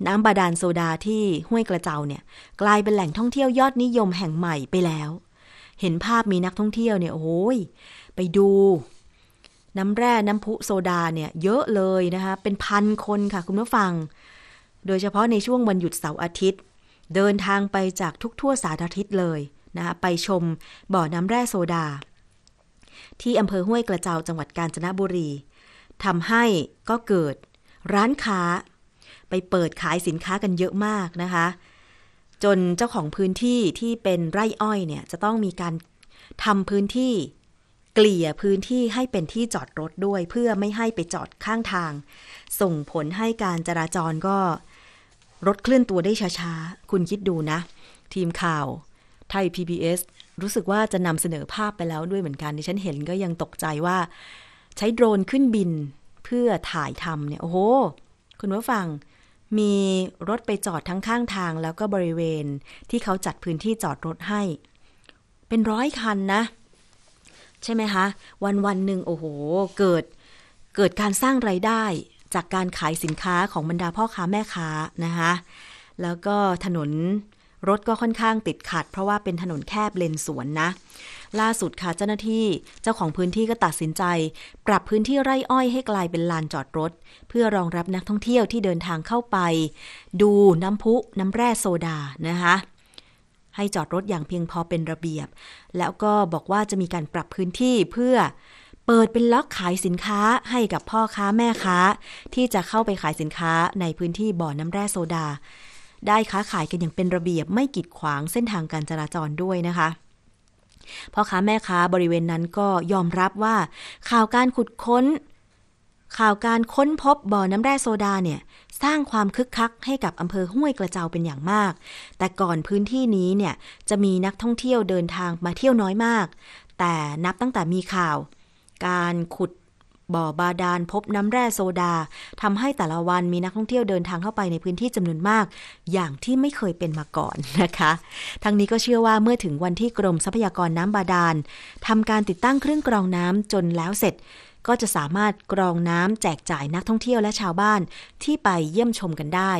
น้ำบาดาลโซดาที่ห้วยกระเจ้าเนี่ย กลายเป็นแหล่งท่องเที่ยวยอดนิยมแห่งใหม่ไปแล้ว เห็นภาพมีนักท่องเที่ยวเนี่ยโอ้ยไปดู น้ำแร่น้ำพุโซดาเนี่ยเยอะเลยนะคะ เป็นพันคนค่ะคุณผู้ฟัง โดยเฉพาะในช่วงวันหยุดเสาร์อาทิตย์ เดินทางไปจากทุกทั่วสารทิศเลยนะคะไปชมบ่อน้ำแร่โซดา ที่อำเภอห้วยกระเจ้าจังหวัดกาญจนบุรีทำให้ก็เกิดร้านค้า ไปเปิดขายสินค้ากันเยอะมากนะคะ จนเจ้าของพื้นที่ที่เป็นไร่อ้อยเนี่ยจะต้องมีการทำพื้นที่เกลี่ยพื้นที่ให้เป็นที่จอดรถด้วย เพื่อไม่ให้ไปจอดข้างทาง ส่งผลให้การจราจรก็ รถเคลื่อนตัวได้ช้าๆ คุณคิดดูนะ ทีมข่าวไทย PBS รู้สึกว่าจะนำเสนอภาพไปแล้วด้วยเหมือนกันดิฉันเห็นก็ยังตกใจว่า ใช้โดรนขึ้นบินเพื่อถ่ายทำเนี่ย โอ้โห คุณผู้ฟัง มีรถไปจอดทั้งข้างทางแล้วก็บริเวณที่เขาจัดพื้นที่จอดรถให้ เป็นร้อยคันนะ ใช่ไหมคะ วันวันหนึ่งโอ้โห เกิดเกิดการสร้างไรายได้ จากการขายสินค้าของบรรดาพ่อค้าแม่ค้านะคะแล้วก็ถนนรถก็ค่อนข้างติดขัด เพราะว่าเป็นถนนแคบเลนสวนนะ ล่าสุดค่ะเจ้าหน้าที่เจ้าของพื้นที่ก็ตัดสินใจ ปรับพื้นที่ไร่อ้อยให้กลายเป็นลานจอดรถ เพื่อรองรับนักท่องเที่ยวที่เดินทางเข้าไป ดูน้ำพุน้ำแร่โซดานะคะให้จอดรถอย่างเพียงพอเป็นระเบียบ แล้วก็บอกว่าจะมีการปรับพื้นที่เพื่อ เปิดเป็นล็อกขายสินค้าให้กับพ่อค้าแม่ค้า ที่จะเข้าไปขายสินค้าในพื้นที่บ่อน้ำแร่โซดา ได้ค้าขายกันอย่างเป็นระเบียบไม่กีดขวางเส้นทางการจราจรด้วยนะคะพ่อค้าแม่ค้าบริเวณนั้นก็ยอมรับว่า ข่าวการขุดค้น ข่าวการค้นพบบ่อน้ำแร่โซดาเนี่ยสร้างความคึกคักให้กับอำเภอห้วยกระเจ้าเป็นอย่างมาก แต่ก่อนพื้นที่นี้เนี่ยจะมีนักท่องเที่ยวเดินทางมาเที่ยวน้อยมาก แต่นับตั้งแต่มีข่าว การขุดบ่อบาดาลพบน้ำแร่โซดาทำให้แต่ละวันมีนักท่องเที่ยวเดินทางเข้าไปในพื้นที่จำนวนมาก อย่างที่ไม่เคยเป็นมาก่อนนะคะ ทั้งนี้ก็เชื่อว่าเมื่อถึงวันที่กรมทรัพยากรน้ำบาดาลทำการติดตั้งเครื่องกรองน้ำจนแล้วเสร็จ ก็จะสามารถกรองน้ำแจกจ่ายนักท่องเที่ยวและชาวบ้านที่ไปเยี่ยมชมกันได้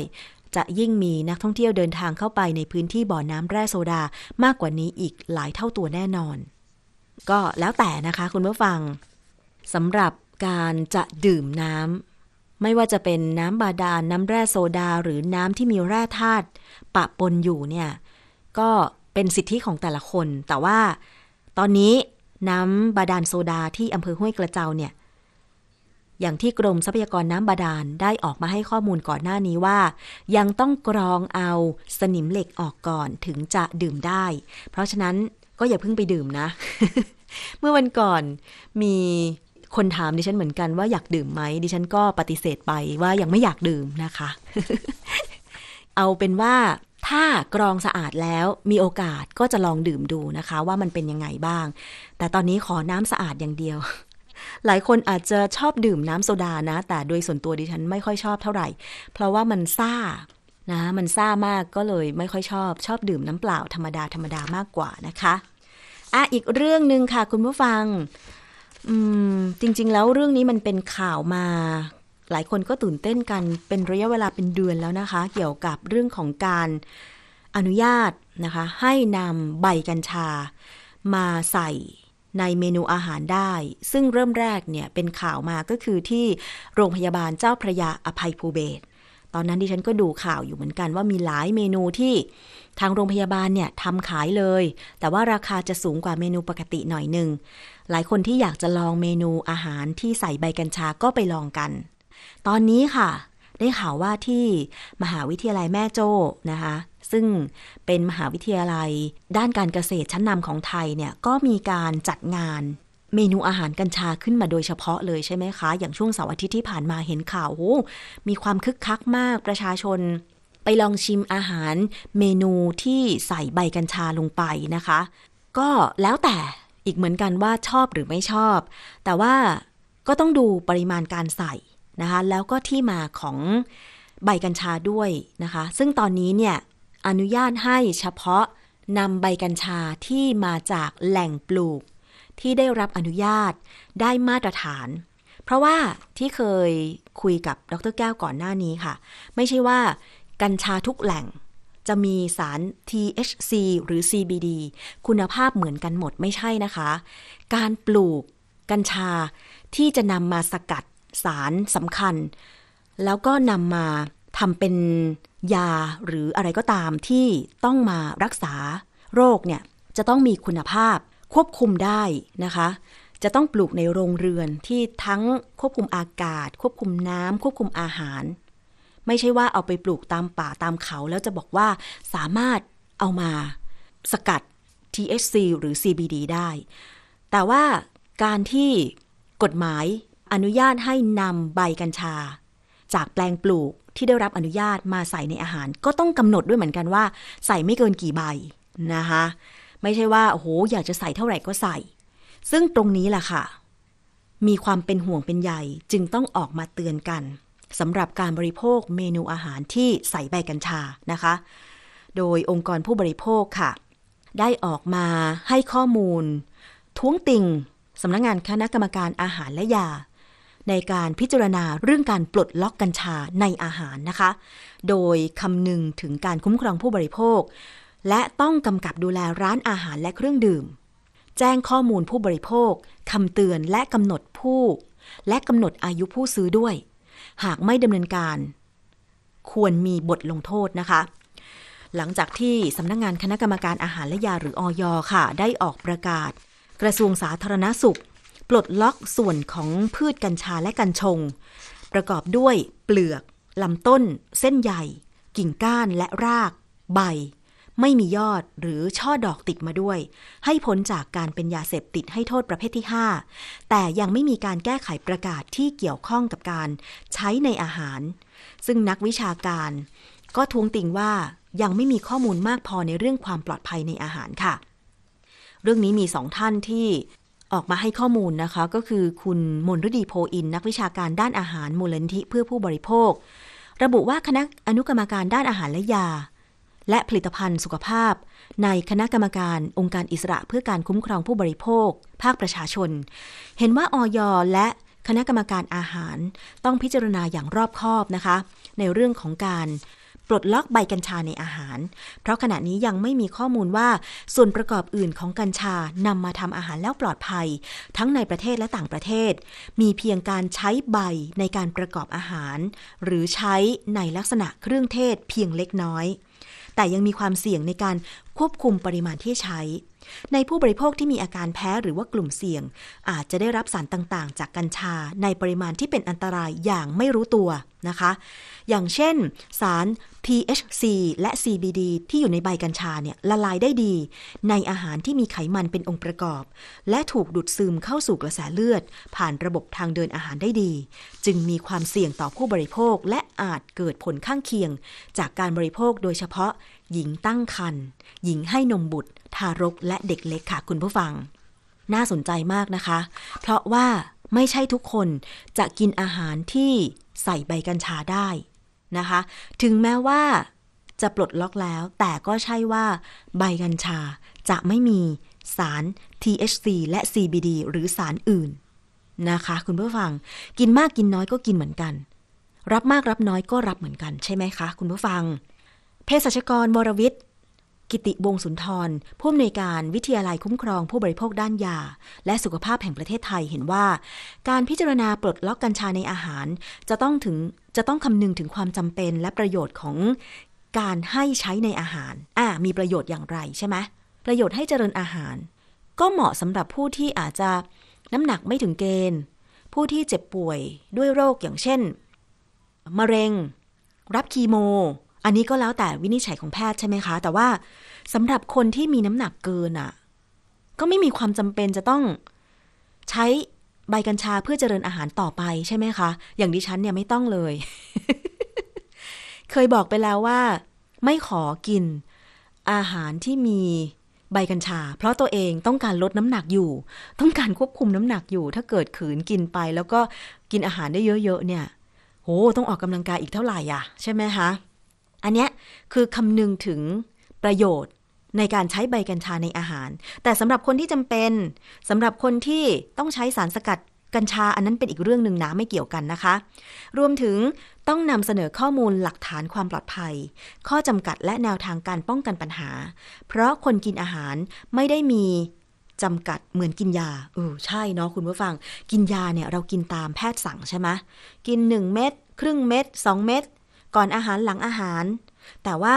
จะยิ่งมีนักท่องเที่ยวเดินทางเข้าไปในพื้นที่บ่อน้ำแร่โซดามากกว่านี้อีกหลายเท่าตัวแน่นอน ก็แล้วแต่นะคะคุณผู้ฟัง สำหรับการจะดื่มน้ำไม่ว่าจะเป็นน้ำบาดาลน้ำแร่โซดา หรือน้ำที่มีแร่ธาตุปะปนอยู่เนี่ยก็เป็นสิทธิของแต่ละคน แต่ว่าตอนนี้น้ำบาดาลโซดาที่อำเภอห้วยกระเจ้าเนี่ยอย่างที่กรมทรัพยากรน้ำบาดาลได้ออกมาให้ข้อมูลก่อนหน้านี้ว่า ยังต้องกรองเอาสนิมเหล็กออกก่อนถึงจะดื่มได้ เพราะฉะนั้นก็อย่าเพิ่งไปดื่มนะ เมื่อวันก่อนมี คนถามดิฉันเหมือนกันว่าอยากดื่มไหมดิฉันก็ปฏิเสธไปว่ายังไม่อยากดื่มนะคะ เอาเป็นว่าถ้ากรองสะอาดแล้วมีโอกาสก็จะลองดื่มดูนะคะ ว่ามันเป็นยังไงบ้าง แต่ตอนนี้ขอน้ำสะอาดอย่างเดียว หลายคนอาจจะชอบดื่มน้ำโซดานะ แต่โดยส่วนตัวดิฉันไม่ค่อยชอบเท่าไหร่ เพราะว่ามันซ่านะ มันซ่ามากก็เลยไม่ค่อยชอบ ชอบดื่มน้ำเปล่าธรรมดาธรรมดามากกว่านะคะอะอีกเรื่องหนึ่งค่ะคุณผู้ฟัง อืม จริง ๆ แล้วเรื่องนี้มันเป็นข่าวมา หลายคนก็ตื่นเต้นกันเป็นระยะเวลาเป็นเดือนแล้วนะคะ เกี่ยวกับเรื่องของการอนุญาตนะคะ ให้นำใบกัญชา มาใส่ในเมนูอาหารได้ ซึ่งเริ่มแรกเนี่ยเป็นข่าวมาก็คือที่โรงพยาบาลเจ้าพระยาอภัยภูเบศตอนนั้นดิฉันก็ดูข่าวอยู่เหมือนกันว่ามีหลายเมนูที่ทางโรงพยาบาลเนี่ยทำขายเลย แต่ว่าราคาจะสูงกว่าเมนูปกติหน่อยหนึ่ง หลายคนที่อยากจะลองเมนูอาหารที่ใส่ใบกัญชาก็ไปลองกัน ตอนนี้ค่ะ ได้ข่าวว่าที่มหาวิทยาลัยแม่โจ้นะคะ ซึ่งเป็นมหาวิทยาลัย ด้านการเกษตรชั้นนำของไทยเนี่ยก็มีการจัดงานเมนูอาหารกัญชาขึ้นมาโดยเฉพาะเลยใช่ไหมคะ อย่างช่วงเสาร์อาทิตย์ที่ผ่านมาเห็นข่าวโอ้มีความคึกคักมากประชาชน ไปลองชิมอาหารเมนูที่ใส่ใบกัญชาลงไปนะคะ ก็แล้วแต่ อีกเหมือนกันว่าชอบหรือไม่ชอบ แต่ว่าก็ต้องดูปริมาณการใส่นะคะแล้วก็ที่มาของใบกัญชาด้วยนะคะ ซึ่งตอนนี้เนี่ยอนุญาตให้เฉพาะนำใบกัญชาที่มาจากแหล่งปลูก ที่ได้รับอนุญาตได้มาตรฐาน เพราะว่าที่เคยคุยกับดรแก้วก่อนหน้านี้ค่ะ ไม่ใช่ว่ากัญชาทุกแหล่ง จะมีสาร THC หรือ CBD คุณภาพเหมือนกันหมดไม่ใช่นะคะ การปลูกกัญชาที่จะนำมาสกัดสารสำคัญ แล้วก็นำมาทำเป็นยาหรืออะไรก็ตามที่ต้องมารักษาโรคเนี่ย จะต้องมีคุณภาพควบคุมได้นะคะ จะต้องปลูกในโรงเรือนที่ทั้งควบคุมอากาศ ควบคุมน้ำควบคุมอาหาร ไม่ใช่ว่าเอาไปปลูกตามป่าตามเขา แล้วจะบอกว่าสามารถเอามาสกัด THC หรือ CBD ได้ แต่ว่าการที่กฎหมายอนุญาตให้นำใบกัญชา จากแปลงปลูกที่ได้รับอนุญาตมาใส่ในอาหาร ก็ต้องกำหนดด้วยเหมือนกันว่า ใส่ไม่เกินกี่ใบนะคะ ไม่ใช่ว่าโอ้โหอยากจะใส่เท่าไหร่ก็ใส่ ซึ่งตรงนี้แหละค่ะ มีความเป็นห่วงเป็นใยจึงต้องออกมาเตือนกัน สำหรับการบริโภคเมนูอาหารที่ใส่ใบกัญชานะคะ โดยองค์กรผู้บริโภคค่ะ ได้ออกมาให้ข้อมูล ท้วงติงสำนักงงานคณะกรรมการอาหารและยา ในการพิจารณาเรื่องการปลดล็อกกัญชาในอาหารนะคะ โดยคำนึงถึงการคุ้มครองผู้บริโภค และต้องกำกับดูแลร้านอาหารและเครื่องดื่ม แจ้งข้อมูลผู้บริโภคคำเตือนและกำหนดผู้ และกำหนดอายุผู้ซื้อด้วย หากไม่ดำเนินการ ควรมีบทลงโทษนะคะ หลังจากที่สำนักงงานคณะกรรมการอาหารและยาหรืออยค่ะ ได้ออกประกาศ กระทรวงสาธารณสุข ปลดล็อกส่วนของพืชกัญชาและกัญชง ประกอบด้วยเปลือกลำต้น เส้นใหญ่ กิ่งก้านและราก ใบ ไม่มียอดหรือช่อดอกติดมาด้วย ให้พ้นจากการเป็นยาเสพติดให้โทษประเภทที่ 5 แต่ยังไม่มีการแก้ไขประกาศที่เกี่ยวข้องกับการใช้ในอาหาร ซึ่งนักวิชาการก็ทวงติงว่ายังไม่มีข้อมูลมากพอในเรื่องความปลอดภัยในอาหารค่ะ เรื่องนี้มีสองท่านที่ออกมาให้ข้อมูลนะคะ ก็คือคุณมนฤดีโพอิน นักวิชาการด้านอาหารมูลนิธิเพื่อผู้บริโภค ระบุว่าคณะอนุกรรมการด้านอาหารและยา และผลิตภัณฑ์สุขภาพ ในคณะกรรมการองค์การอิสระเพื่อการคุ้มครองผู้บริโภค ภาคประชาชน เห็นว่าออยและคณะกรรมการอาหารต้องพิจารณาอย่างรอบคอบนะคะ ในเรื่องของการปลดล็อกใบกัญชาในอาหาร เพราะขณะนี้ยังไม่มีข้อมูลว่าส่วนประกอบอื่นของกัญชานำมาทำอาหารแล้วปลอดภัย ทั้งในประเทศและต่างประเทศ มีเพียงการใช้ใบในการประกอบอาหาร หรือใช้ในลักษณะเครื่องเทศเพียงเล็กน้อย แต่ยังมีความเสี่ยงในการควบคุมปริมาณที่ใช้ ในผู้บริโภคที่มีอาการแพ้หรือว่ากลุ่มเสี่ยง อาจจะได้รับสารต่างๆ จากกัญชาในปริมาณที่เป็นอันตรายอย่างไม่รู้ตัวนะคะ อย่างเช่น สาร THC และ CBD ที่อยู่ในใบกัญชาเนี่ยละลายได้ดี ในอาหารที่มีไขมันเป็นองค์ประกอบ และถูกดูดซึมเข้าสู่กระแสเลือด ผ่านระบบทางเดินอาหารได้ดี จึงมีความเสี่ยงต่อผู้บริโภคและอาจเกิดผลข้างเคียง จากการบริโภคโดยเฉพาะหญิงตั้งครรภ์หญิงให้นมบุตร ทารกและเด็กเล็กค่ะคุณผู้ฟัง น่าสนใจมากนะคะ เพราะว่าไม่ใช่ทุกคนจะกินอาหารที่ใส่ใบกัญชาได้นะคะ ถึงแม้ว่าจะปลดล็อกแล้ว แต่ก็ใช่ว่าใบกัญชาจะไม่มีสาร THC และ CBD หรือสารอื่นนะคะ คุณผู้ฟัง กินมากกินน้อยก็กินเหมือนกัน รับมากรับน้อยก็รับเหมือนกันใช่ไหมคะ คุณผู้ฟังเภสัชกรวรวิทย์ กิติวงศุนทรผู้อำนวยการวิทยาลัยคุ้มครองผู้บริโภคด้านยา และสุขภาพแห่งประเทศไทยเห็นว่า การพิจารณาปลดล็อกกัญชาในอาหาร จะต้องถึงจะต้องคำนึงถึงความจำเป็นและประโยชน์ของการให้ใช้ในอาหาร อ่า มีประโยชน์อย่างไรใช่ไหมประโยชน์ให้เจริญอาหาร ก็เหมาะสำหรับผู้ที่อาจจะน้ำหนักไม่ถึงเกณฑ์ ผู้ที่เจ็บป่วยด้วยโรคอย่างเช่น มะเร็ง รับคีโม อันนี้ก็แล้วแต่วินิจฉัยของแพทย์ใช่ไหมคะ แต่ว่าสำหรับคนที่มีน้ำหนักเกินอะ่ะ ก็ไม่มีความจำเป็นจะต้องใช้ใบกัญชาเพื่อเจริญอาหารต่อไปใช่ไหมคะ อย่างดิฉันเนี่ยไม่ต้องเลย เคยบอกไปแล้วว่า ไม่ขอกินอาหารที่มีใบกัญชา เพราะตัวเองต้องการลดน้ำหนักอยู่ ต้องการควบคุมน้ำหนักอยู่ ถ้าเกิดขืนกินไป แล้วก็กินอาหารได้เยอะๆเนี่ย โห ต้องออกกำลังกายอีกเท่าไหร่อะ ใช่ไหมคะ อันเนี้ยคือคำนึงถึงประโยชน์ในการใช้ใบกัญชาในอาหาร แต่สำหรับคนที่จำเป็นสำหรับคนที่ต้องใช้สารสกัดกัญชาอันนั้นเป็นอีกเรื่องหนึ่งนะไม่เกี่ยวกันนะคะ รวมถึงต้องนำเสนอข้อมูลหลักฐานความปลอดภัย ข้อจำกัดและแนวทางการป้องกันปัญหา เพราะคนกินอาหารไม่ได้มีจำกัดเหมือนกินยาเออใช่เนาะคุณผู้ฟัง กินยาเนี่ยเรากินตามแพทย์สั่งใช่ไหมกิน 1 เม็ดครึ่งเม็ด2 เม็ด ก่อนอาหารหลังอาหาร แต่ว่า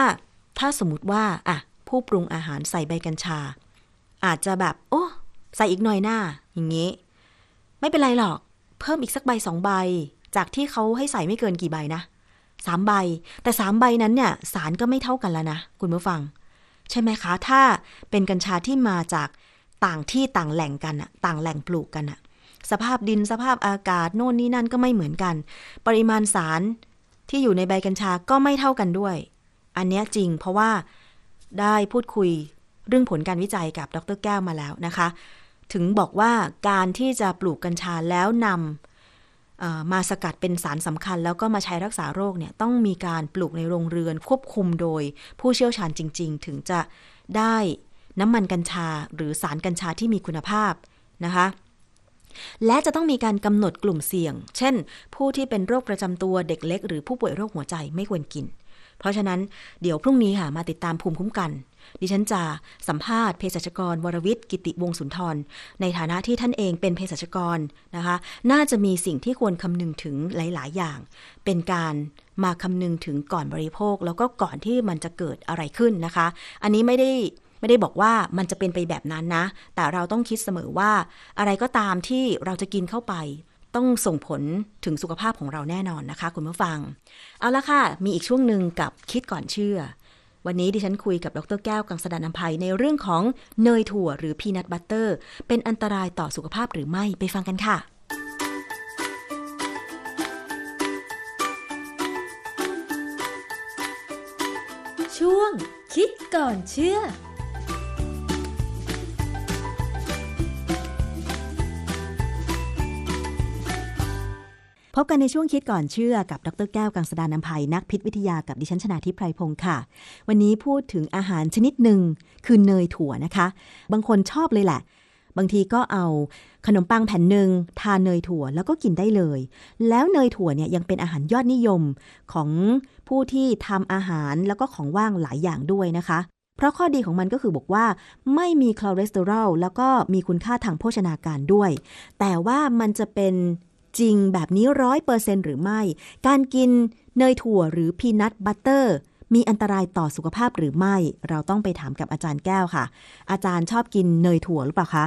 ถ้าสมมติว่าอะผู้ปรุงอาหารใส่ใบกัญชา อาจจะแบบ โอ้ใส่อีกหน่อยหน้า อย่างนี้ ไม่เป็นไรหรอก เพิ่มอีกสักใบสองใบ จากที่เขาให้ใส่ไม่เกินกี่ใบนะสามใบ แต่สามใบนั้นเนี่ย สารก็ไม่เท่ากันแล้วนะ คุณผู้ฟัง ใช่ไหมคะ ถ้าเป็นกัญชาที่มาจากต่างที่ต่างแหล่งกันอะต่างแหล่งปลูกกันอะสภาพดินสภาพอากาศโน่นนี่นั่นก็ไม่เหมือนกัน ปริมาณสาร ที่อยู่ในใบกัญชาก็ไม่เท่ากันด้วย อันนี้จริงเพราะว่าได้พูดคุยเรื่องผลการวิจัยกับดรแก้วมาแล้วนะคะ ถึงบอกว่าการที่จะปลูกกัญชาแล้วนำมาสกัดเป็นสารสำคัญ แล้วก็มาใช้รักษาโรคเนี่ยต้องมีการปลูกในโรงเรือนควบคุมโดยผู้เชี่ยวชาญจริง ๆ ถึงจะได้น้ำมันกัญชาหรือสารกัญชาที่มีคุณภาพนะคะ และจะต้องมีการกำหนดกลุ่มเสี่ยง เช่น ผู้ที่เป็นโรคประจำตัวเด็กเล็ก หรือผู้ป่วยโรคหัวใจไม่ควรกิน เพราะฉะนั้นเดี๋ยวพรุ่งนี้ค่ะมาติดตามภูมิคุ้มกัน ดิฉันจะสัมภาษณ์เภสัชกร วรวิทย์กิติวงศุนทร ในฐานะที่ท่านเองเป็นเภสัชกรนะคะ น่าจะมีสิ่งที่ควรคำนึงถึงหลาย ๆ อย่าง เป็นการมาคำนึงถึงก่อนบริโภค แล้วก็ก่อนที่มันจะเกิดอะไรขึ้นนะคะ อันนี้ไม่ได้ ไม่ได้บอกว่ามันจะเป็นไปแบบนั้นนะ แต่เราต้องคิดเสมอว่า อะไรก็ตามที่เราจะกินเข้าไป ต้องส่งผลถึงสุขภาพของเราแน่นอนนะคะ คุณผู้ฟัง เอาละค่ะ มีอีกช่วงหนึ่งกับคิดก่อนเชื่อ วันนี้ดิฉันคุยกับดรแก้วกังสดานนภัยในเรื่องของเนยถั่วหรือพีนัทบัตเตอร์ เป็นอันตรายต่อสุขภาพหรือไม่ไปฟังกันค่ะช่วงคิดก่อนเชื่อ พบกันในช่วงคิดก่อนเชื่อกับดรแก้วกังสดานนภัยนักพิษวิทยากับดิฉันชนาทิพไพรพงศ์ค่ะ วันนี้พูดถึงอาหารชนิดหนึ่งคือเนยถั่วนะคะ บางคนชอบเลยแหละ บางทีก็เอาขนมปังแผ่นหนึ่งทานเนยถั่วแล้วก็กินได้เลย แล้วเนยถั่วเนี่ยยังเป็นอาหารยอดนิยมของผู้ที่ทำอาหารแล้วก็ของว่างหลายอย่างด้วยนะคะเพราะข้อดีของมันก็คือบอกว่า ไม่มีคอเลสเตอรอลแล้วก็มีคุณค่าทางโภชนาการด้วย แต่ว่ามันจะเป็น จริงแบบนี้ร้อยเปอร์เซ็นต์หรือไม่ การกินเนยถั่วหรือ peanut butter มีอันตรายต่อสุขภาพหรือไม่ เราต้องไปถามกับอาจารย์แก้วค่ะ อาจารย์ชอบกินเนยถั่วหรือเปล่าคะ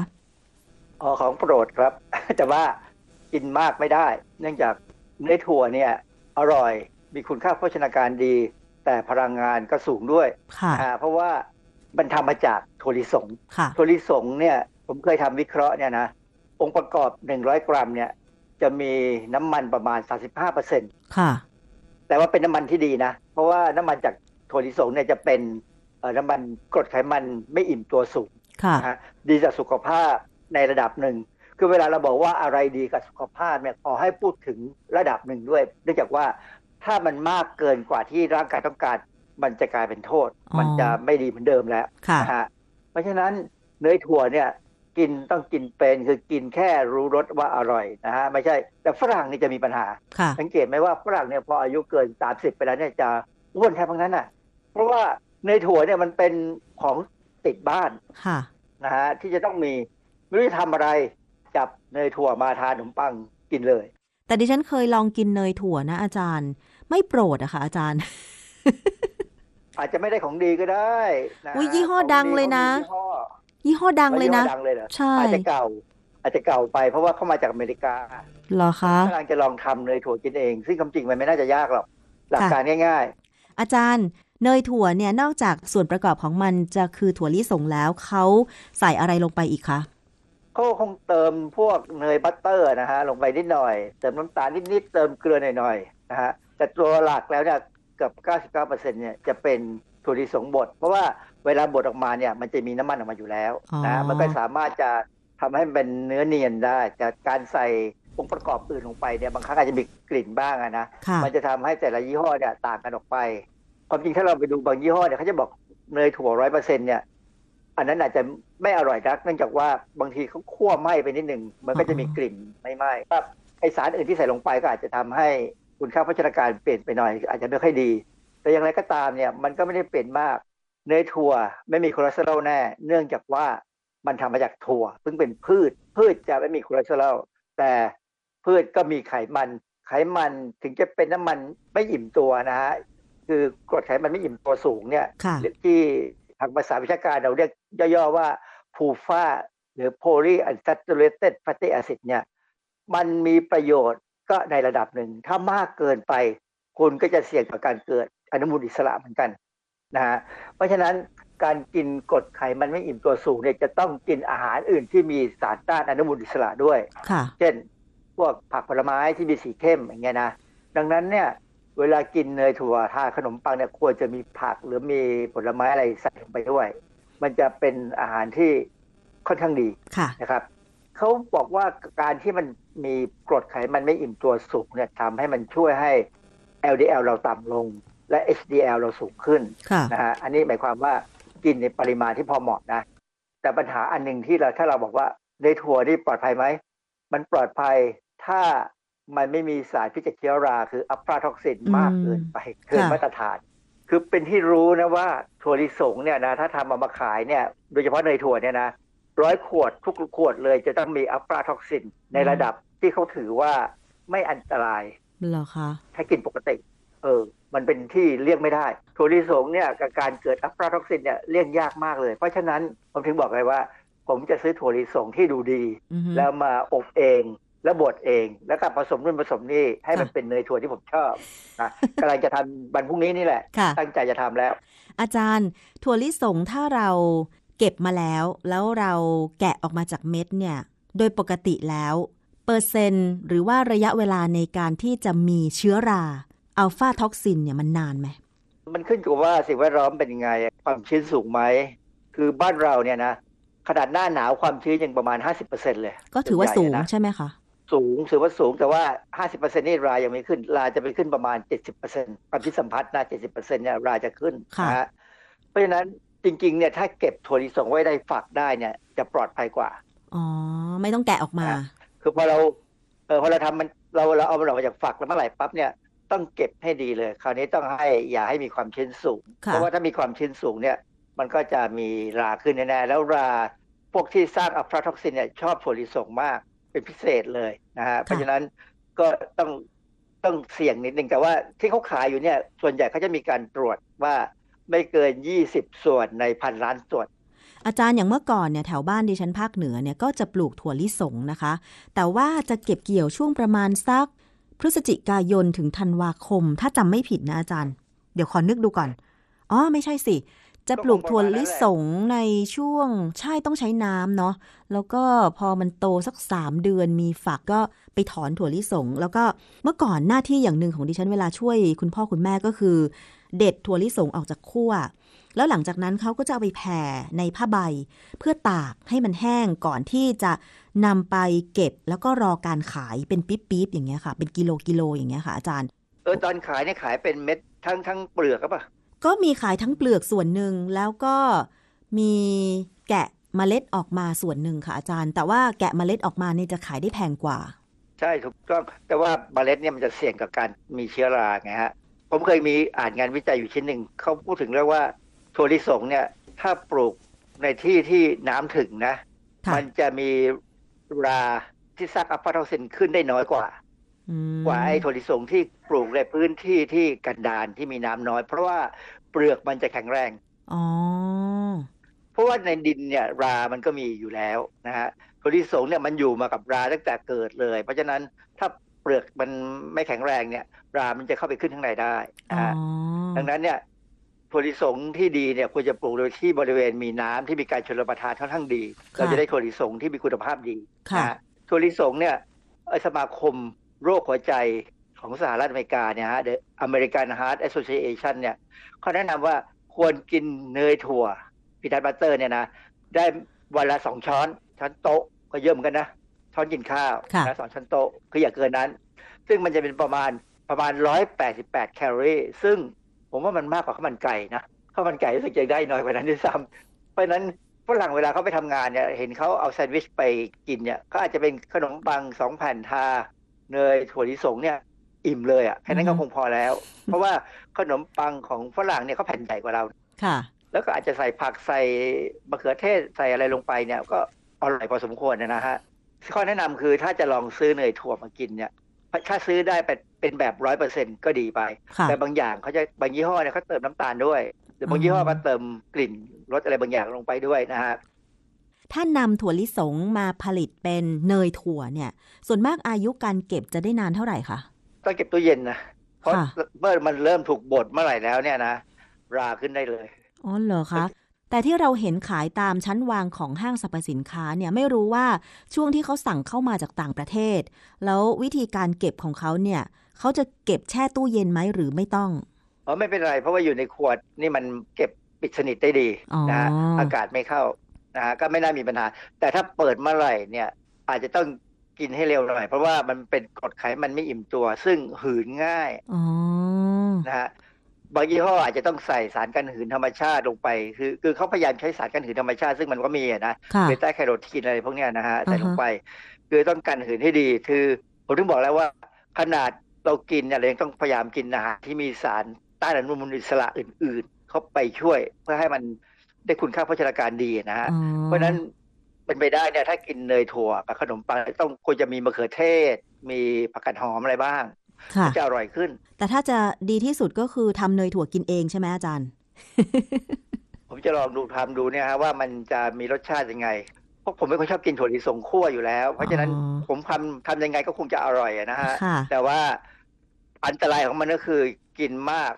อ๋อของโปรดครับ แต่ว่ากินมากไม่ได้ เนื่องจากเนยถั่วเนี่ยอร่อยมีคุณค่าโภชนาการดี แต่พลังงานก็สูงด้วยค่ะอ่าเพราะว่ามันทำมาจากถั่วลิสงค่ะถั่วลิสงเนี่ยผมเคยทำวิเคราะห์เนี่ยนะองค์ประกอบ 100 กรัมเนี่ย จะมีน้ำมันประมาณ 35%ค่ะ แต่ว่าเป็นน้ำมันที่ดีนะ เพราะว่าน้ำมันจากถั่วลิสงเนี่ยจะเป็นเอ่อน้ำมันกรดไขมันไม่อิ่มตัวสูงค่ะนะฮะดีต่อสุขภาพในระดับหนึ่ง คือเวลาเราบอกว่าอะไรดีกับสุขภาพเนี่ยขอให้พูดถึงระดับหนึ่งด้วย เนื่องจากว่าถ้ามันมากเกินกว่าที่ร่างกายต้องการ มันจะกลายเป็นโทษอ๋อมันจะไม่ดีเหมือนเดิมแล้วค่ะนะฮะเพราะฉะนั้นเนยถั่วเนี่ย กินต้องกินเป็นคือกินแค่รู้รสว่าอร่อยนะฮะไม่ใช่แต่ฝรั่งนี่จะมีปัญหาค่ะสังเกตไหมว่าฝรั่งเนี่ยพออายุเกิน 30 ไปแล้วเนี่ยจะอ้วนแทบทั้งนั้นน่ะ เพราะว่าเนยถั่วเนี่ยมันเป็นของติดบ้านค่ะนะฮะที่จะต้องมีไม่รู้จะทำอะไรจับเนยถั่วมาทานขนมปังกินเลย แต่ดิฉันเคยลองกินเนยถั่วนะ อาจารย์ ไม่โปรดอะค่ะอาจารย์ อาจจะไม่ได้ของดีก็ได้นะอุ๊ยยี่ห้อดังเลยนะของ ยี่ห้อดังดีเลยนะ ยี่ห้อดังเลยเหรอใช่ อาจจะเก่า อาจจะเก่าไปเพราะว่าเข้ามาจากอเมริกาเหรอคะกำลังจะลองทำเนยถั่วกินเอง ซึ่งความจริงมันไม่น่าจะยากหรอก หลักการง่ายอาจารย์เนยถั่วเนี่ยนอกจากส่วนประกอบของมันจะคือถั่วลิสงแล้วเขาใส่อะไรลงไปอีกคะเขาคงเติมพวกเนยบัตเตอร์นะฮะลงไปนิดหน่อย เติมน้ำตาลนิดๆเติมเกลือหน่อยๆนะฮะแต่ตัวหลักแล้วเนี่ยเกือบ99%เนี่ยจะเป็นถั่วลิสงบดเพราะว่า เวลาบดออกมาเนี่ยมันจะมีน้ำมันออกมาอยู่แล้วนะอ๋ฮะอมันก็สามารถจะทำให้มันเป็นเนื้อเนียนได้แต่การใส่องค์ประกอบอื่นลงไปเนี่ยบางครั้งอาจจะมีกลิ่นบ้างอะนะค่ะมันจะทำให้แต่ละยี่ห้อเนี่ยต่างกันออกไป ความจริงถ้าเราไปดูบางยี่ห้อเนี่ยเขาจะบอกเนยถั่วร้อยเปอร์เซ็นเนี่ยอันนั้นอาจจะไม่อร่อยนักเนื่องจากว่าบางทีเขาคั่วไหม้ไปนิดหนึ่งมันก็จะมีกลิ่นไม่ไหม้ครับไอสารอื่นที่ใส่ลงไปก็อาจจะทำให้คุณค่าโภชนาการเปลี่ยนไปหน่อย อาจจะไม่ค่อยดี แต่อย่างไรก็ตามเนี่ยมันก็ไม่ได้เปลี่ยนมาก เนยถั่วไม่มีคอเลสเตอรอลแน่ เนื่องจากว่ามันทำมาจากถั่วซึ่งเป็นพืช พืชจะไม่มีคอเลสเตอรอลแต่พืชก็มีไขมัน ไขมันถึงจะเป็นน้ำมันไม่อิ่มตัวนะฮะคือกรดไขมันไม่อิ่มตัวสูงเนี่ยค่ะที่ทางภาษาวิชาการเราเรียกย่อๆว่า PUFA หรือ polyunsaturated fatty acid เนี่ยมันมีประโยชน์ก็ในระดับหนึ่ง ถ้ามากเกินไป คุณก็จะเสี่ยงต่อการเกิดอนุมูลอิสระเหมือนกัน นะฮะเพราะฉะนั้นการกินกรดไขมันไม่อิ่มตัวสูงเนี่ยจะต้องกินอาหารอื่นที่มีสารต้านอนุมูลอิสระด้วยค่ะเช่น พวกผักผลไม้ที่มีสีเข้มอย่างเงี้ยนะ ดังนั้นเนี่ยเวลากินเนยถั่วทาขนมปังเนี่ยควรจะมีผักหรือมีผลไม้อะไรใส่ลงไปด้วย มันจะเป็นอาหารที่ค่อนข้างดีค่ะนะครับเขาบอกว่าการที่มันมีกรดไขมันไม่อิ่มตัวสูงเนี่ยทำให้มันช่วยให้ LDL เราต่ำลง และ HDL เราสูงขึ้นค่ะนะฮะอันนี้หมายความว่ากินในปริมาณที่พอเหมาะนะ แต่ปัญหาอันหนึ่งที่เราถ้าเราบอกว่าในถั่วนี่ปลอดภัยไหม มันปลอดภัยถ้ามันไม่มีสารพิษจากเชื้อราคืออัลฟาท็อกซินอืมมากเกินไปเกินค่ะมาตรฐาน คือเป็นที่รู้นะว่าถั่วลิสงเนี่ยนะถ้าทำเอามาขายเนี่ยโดยเฉพาะเนยถั่วเนี่ยนะร้อยขวดทุกขวดเลยจะต้องมีอัฟลาท็อกซินในระดับที่เขาถือว่าไม่อันตรายเหรอคะถ้ากินปกติ เออ มันเป็นที่เลี่ยงไม่ได้ถั่วลิสงเนี่ยกับการเกิดอัฟลาท็อกซินเนี่ยเลี่ยงยากมากเลย เพราะฉะนั้นผมถึงบอกเลยว่า ผมจะซื้อถั่วลิสงที่ดูดีอือฮึแล้วมาอบเองแล้วบดเอง แล้วก็ผสมนู่นผสมนี่ให้มันค่ะเป็นเนยถั่วที่ผมชอบนะกำลังจะทำวันพรุ่งนี้นี่แหละค่ะตั้งใจจะทำแล้ว อาจารย์ ถั่วลิสงถ้าเราเก็บมาแล้ว แล้วเราแกะออกมาจากเม็ดเนี่ย โดยปกติแล้ว เปอร์เซ็นต์หรือว่าระยะเวลาในการที่จะมีเชื้อรา อัลฟาท็อกซินเนี่ยมันนานไหม มันขึ้นกับว่าสิ่งแวดล้อมเป็นยังไง ความชื้นสูงไหม คือบ้านเราเนี่ยนะขนาดหน้าหนาวความชื้นยังประมาณ 50%เลย ก็ถือว่าสูงส่วนใหญ่นะใช่ไหมคะ สูงถือว่าสูงแต่ว่า 50%นี่รายังไม่ขึ้น ราจะไปขึ้นประมาณ 70%ความชื้นสัมพัทธ์นะ70%เนี่ยราจะขึ้นค่ะนะฮะเพราะฉะนั้นจริงๆเนี่ยถ้าเก็บถั่วลิสงไว้ได้ฝักได้เนี่ยจะปลอดภัยกว่า อ๋อ ไม่ต้องแกะออกมาอะคือพอเราเออพอเราทำมันเราเราเอามันออกมาจากฝักแล้วเมื่อไหร่ปั๊บเนี่ย ต้องเก็บให้ดีเลย คราวนี้ต้องให้อย่าให้มีความชื้นสูงค่ะเพราะว่าถ้ามีความชื้นสูงเนี่ย มันก็จะมีราขึ้นแน่ๆแล้วราพวกที่สร้างอัฟลาท็อกซินเนี่ยชอบถั่วลิสงมากเป็นพิเศษเลยนะฮะเพราะฉะนั้นก็ต้องต้องเสี่ยงนิดนึงแต่ว่าที่เขาขายอยู่เนี่ย ส่วนใหญ่เขาจะมีการตรวจว่าไม่เกิน 20 ส่วนในพันล้านส่วน อาจารย์อย่างเมื่อก่อนเนี่ยแถวบ้านดิฉันภาคเหนือเนี่ยก็จะปลูกถั่วลิสงนะคะ แต่ว่าจะเก็บเกี่ยวช่วงประมาณสัก พฤศจิกายนถึงธันวาคม ถ้าจำไม่ผิดนะอาจารย์ เดี๋ยวขอนึกดูก่อน อ๋อ ไม่ใช่สิ จะปลูกถั่วลิสงในช่วงใช่ต้องใช้น้ำเนาะแล้วก็พอมันโตสักสามเดือนมีฝักก็ไปถอนถั่วลิสง แล้วก็เมื่อก่อนหน้าที่อย่างหนึ่งของดิฉันเวลาช่วยคุณพ่อคุณแม่ก็คือ เด็ดถั่วลิสงออกจากขั้ว แล้วหลังจากนั้นเขาก็จะเอาไปแผ่ในผ้าใบ เพื่อตากให้มันแห้งก่อนที่จะนำไปเก็บแล้วก็รอการขายเป็นปิ๊บๆอย่างเงี้ยค่ะ เป็นกิโลกิโลอย่างเงี้ยค่ะอาจารย์ เออตอนขายเนี่ยขายเป็นเม็ดทั้งทั้งเปลือกก็ปะก็มีขายทั้งเปลือกส่วนหนึ่งแล้วก็มีแกะเมล็ดออกมาส่วนหนึ่งค่ะอาจารย์ แต่ว่าแกะเมล็ดออกมาเนี่ยจะขายได้แพงกว่า ใช่ถูกต้องแต่ว่าเมล็ดเนี่ยมันจะเสี่ยงกับการมีเชื้อราไงฮะผมเคยมีอ่านงานวิจัยอยู่ชิ้นหนึ่งเขาพูดถึงเรื่องว่า ถั่วลิสงเนี่ย ถ้าปลูกในที่ที่น้ำถึงนะ ค่ะมันจะมีราที่สร้างอัลฟาท็อกซินขึ้นได้น้อยกว่า อืมกว่าไอ้ถั่วลิสงที่ปลูกในพื้นที่ที่กันดารที่มีน้ำน้อย เพราะว่าเปลือกมันจะแข็งแรง อ๋อ เพราะว่าในดินเนี่ยรามันก็มีอยู่แล้วนะฮะถั่วลิสงเนี่ยมันอยู่มากับราตั้งแต่เกิดเลย เพราะฉะนั้นถ้าเปลือกมันไม่แข็งแรงเนี่ย รามันจะเข้าไปขึ้นข้างในได้อ๋นะอ ฮะดังนั้นเนี่ย ถั่วลิสงที่ดีเนี่ยควรจะปลูกโดยที่บริเวณมีน้ำที่มีการชลประทานค่อนข้างดีค่ะเราจะได้ถั่วลิสงที่มีคุณภาพดีค่ะนะฮะถั่วลิสงเนี่ยเอ่อสมาคมโรคหัวใจของสหรัฐอเมริกาเนี่ยฮะ The American Heart Association เนี่ยเขาแนะนำว่าควรกินเนยถั่ว peanut butter เนี่ยนะ ได้วันละสองช้อน ช้อนโต๊ะก็เยอะเหมือนกันนะ ช้อนกินข้าวค่ะนะสองช้อนโต๊ะคืออย่าเกินนั้น ซึ่งมันจะเป็นประมาณประมาณ 188 แคลอรี่ ซึ่ง ผมว่ามันมากกว่าข้าวมันไก่นะข้าวมันไก่รู้สึกจะได้น้อยกว่านั้นด้วยซ้ำเพราะฉะนั้นฝรั่งเวลาเขาไปทำงานเนี่ยเห็นเขาเอาแซนด์วิชไปกินเนี่ยก็อาจจะเป็นขนมปังสองแผ่นทาเนยถั่วลิสงเนี่ยอิ่มเลยอะแค่นั้นก็อือฮึคงพอแล้ว เพราะว่าขนมปังของฝรั่งเนี่ยเขาแผ่นใหญ่กว่าเราค่ะ แล้วก็อาจจะใส่ผักใส่มะเขือเทศใส่อะไรลงไปเนี่ยก็อร่อยพอสมควรนะฮะข้อแนะนำคือถ้าจะลองซื้อเนยถั่วมากินเนี่ยถ้าซื้อได้เป็น เป็นแบบร้อยเปอร์เซ็นก็ดีไปค่ะแต่บางอย่างเขาจะบางยี่ห้อเนี่ยเขาเติมน้ำตาลด้วย หรือบางยี่ห้อก็เติมกลิ่นรสอะไรบางอย่างลงไปด้วยนะฮะถ้านำถั่วลิสงมาผลิตเป็นเนยถั่วเนี่ย ส่วนมากอายุการเก็บจะได้นานเท่าไหร่คะต้องเก็บตู้เย็นนะเพราะค่ะเมื่อมันเริ่มถูกบดเมื่อไหร่แล้วเนี่ยนะราขึ้นได้เลยอ๋อเหรอคะแต่ที่เราเห็นขายตามชั้นวางของห้างสรรพสินค้าเนี่ยไม่รู้ว่าช่วงที่เขาสั่งเข้ามาจากต่างประเทศ แล้ววิธีการเก็บของเขาเนี่ย เขาจะเก็บแช่ตู้เย็นไหมหรือไม่ต้องอ๋อไม่เป็นไร เพราะว่าอยู่ในขวดนี่มันเก็บปิดสนิทได้ดีอ๋อนะฮะอากาศไม่เข้านะฮะก็ไม่น่ามีปัญหา แต่ถ้าเปิดเมื่อไหร่เนี่ย อาจจะต้องกินให้เร็วหน่อย เพราะว่ามันเป็นกรดไขมันไม่อิ่มตัว ซึ่งหืนง่ายอ๋อนะฮะบางยี่ห้ออาจจะต้องใส่สารกันหืนธรรมชาติลงไป คือคือเขาพยายามใช้สารกันหืนธรรมชาติ ซึ่งมันก็มีอะนะค่ะเบต้าแคโรทีนอะไรพวกเนี้ยนะฮะใส่ลงอ่าฮะไป คือต้องกันหืนให้ดี คือผมถึงบอกแล้วว่า ขนาด เรากินเนี่ยเรายังต้องพยายามกินอาหารที่มีสารต้านอนุมูลอิสระอื่น ๆ เข้าไปช่วยเพื่อให้มันได้คุณค่าโภชนาการดีนะฮะอ๋อเพราะฉะนั้นเป็นไปได้เนี่ยถ้ากินเนยถั่วกับขนมปังต้องควรจะมีมะเขือเทศ มีผักกาดหอมอะไรบ้างค่ะจะอร่อยขึ้น แต่ถ้าจะดีที่สุดก็คือทำเนยถั่วกินเองใช่ไหมอาจารย์ ผมจะลองดูทำดูเนี่ยฮะว่ามันจะมีรสชาติยังไงเพราะผมเป็นคนชอบกินถั่วลิสงคั่วอยู่แล้ว เพราะฉะนั้นอ๋อผมทำทำยังไงก็คงจะอร่อยอะนะฮะค่ะแต่ว่า อันตรายของมันก็คือกินมาก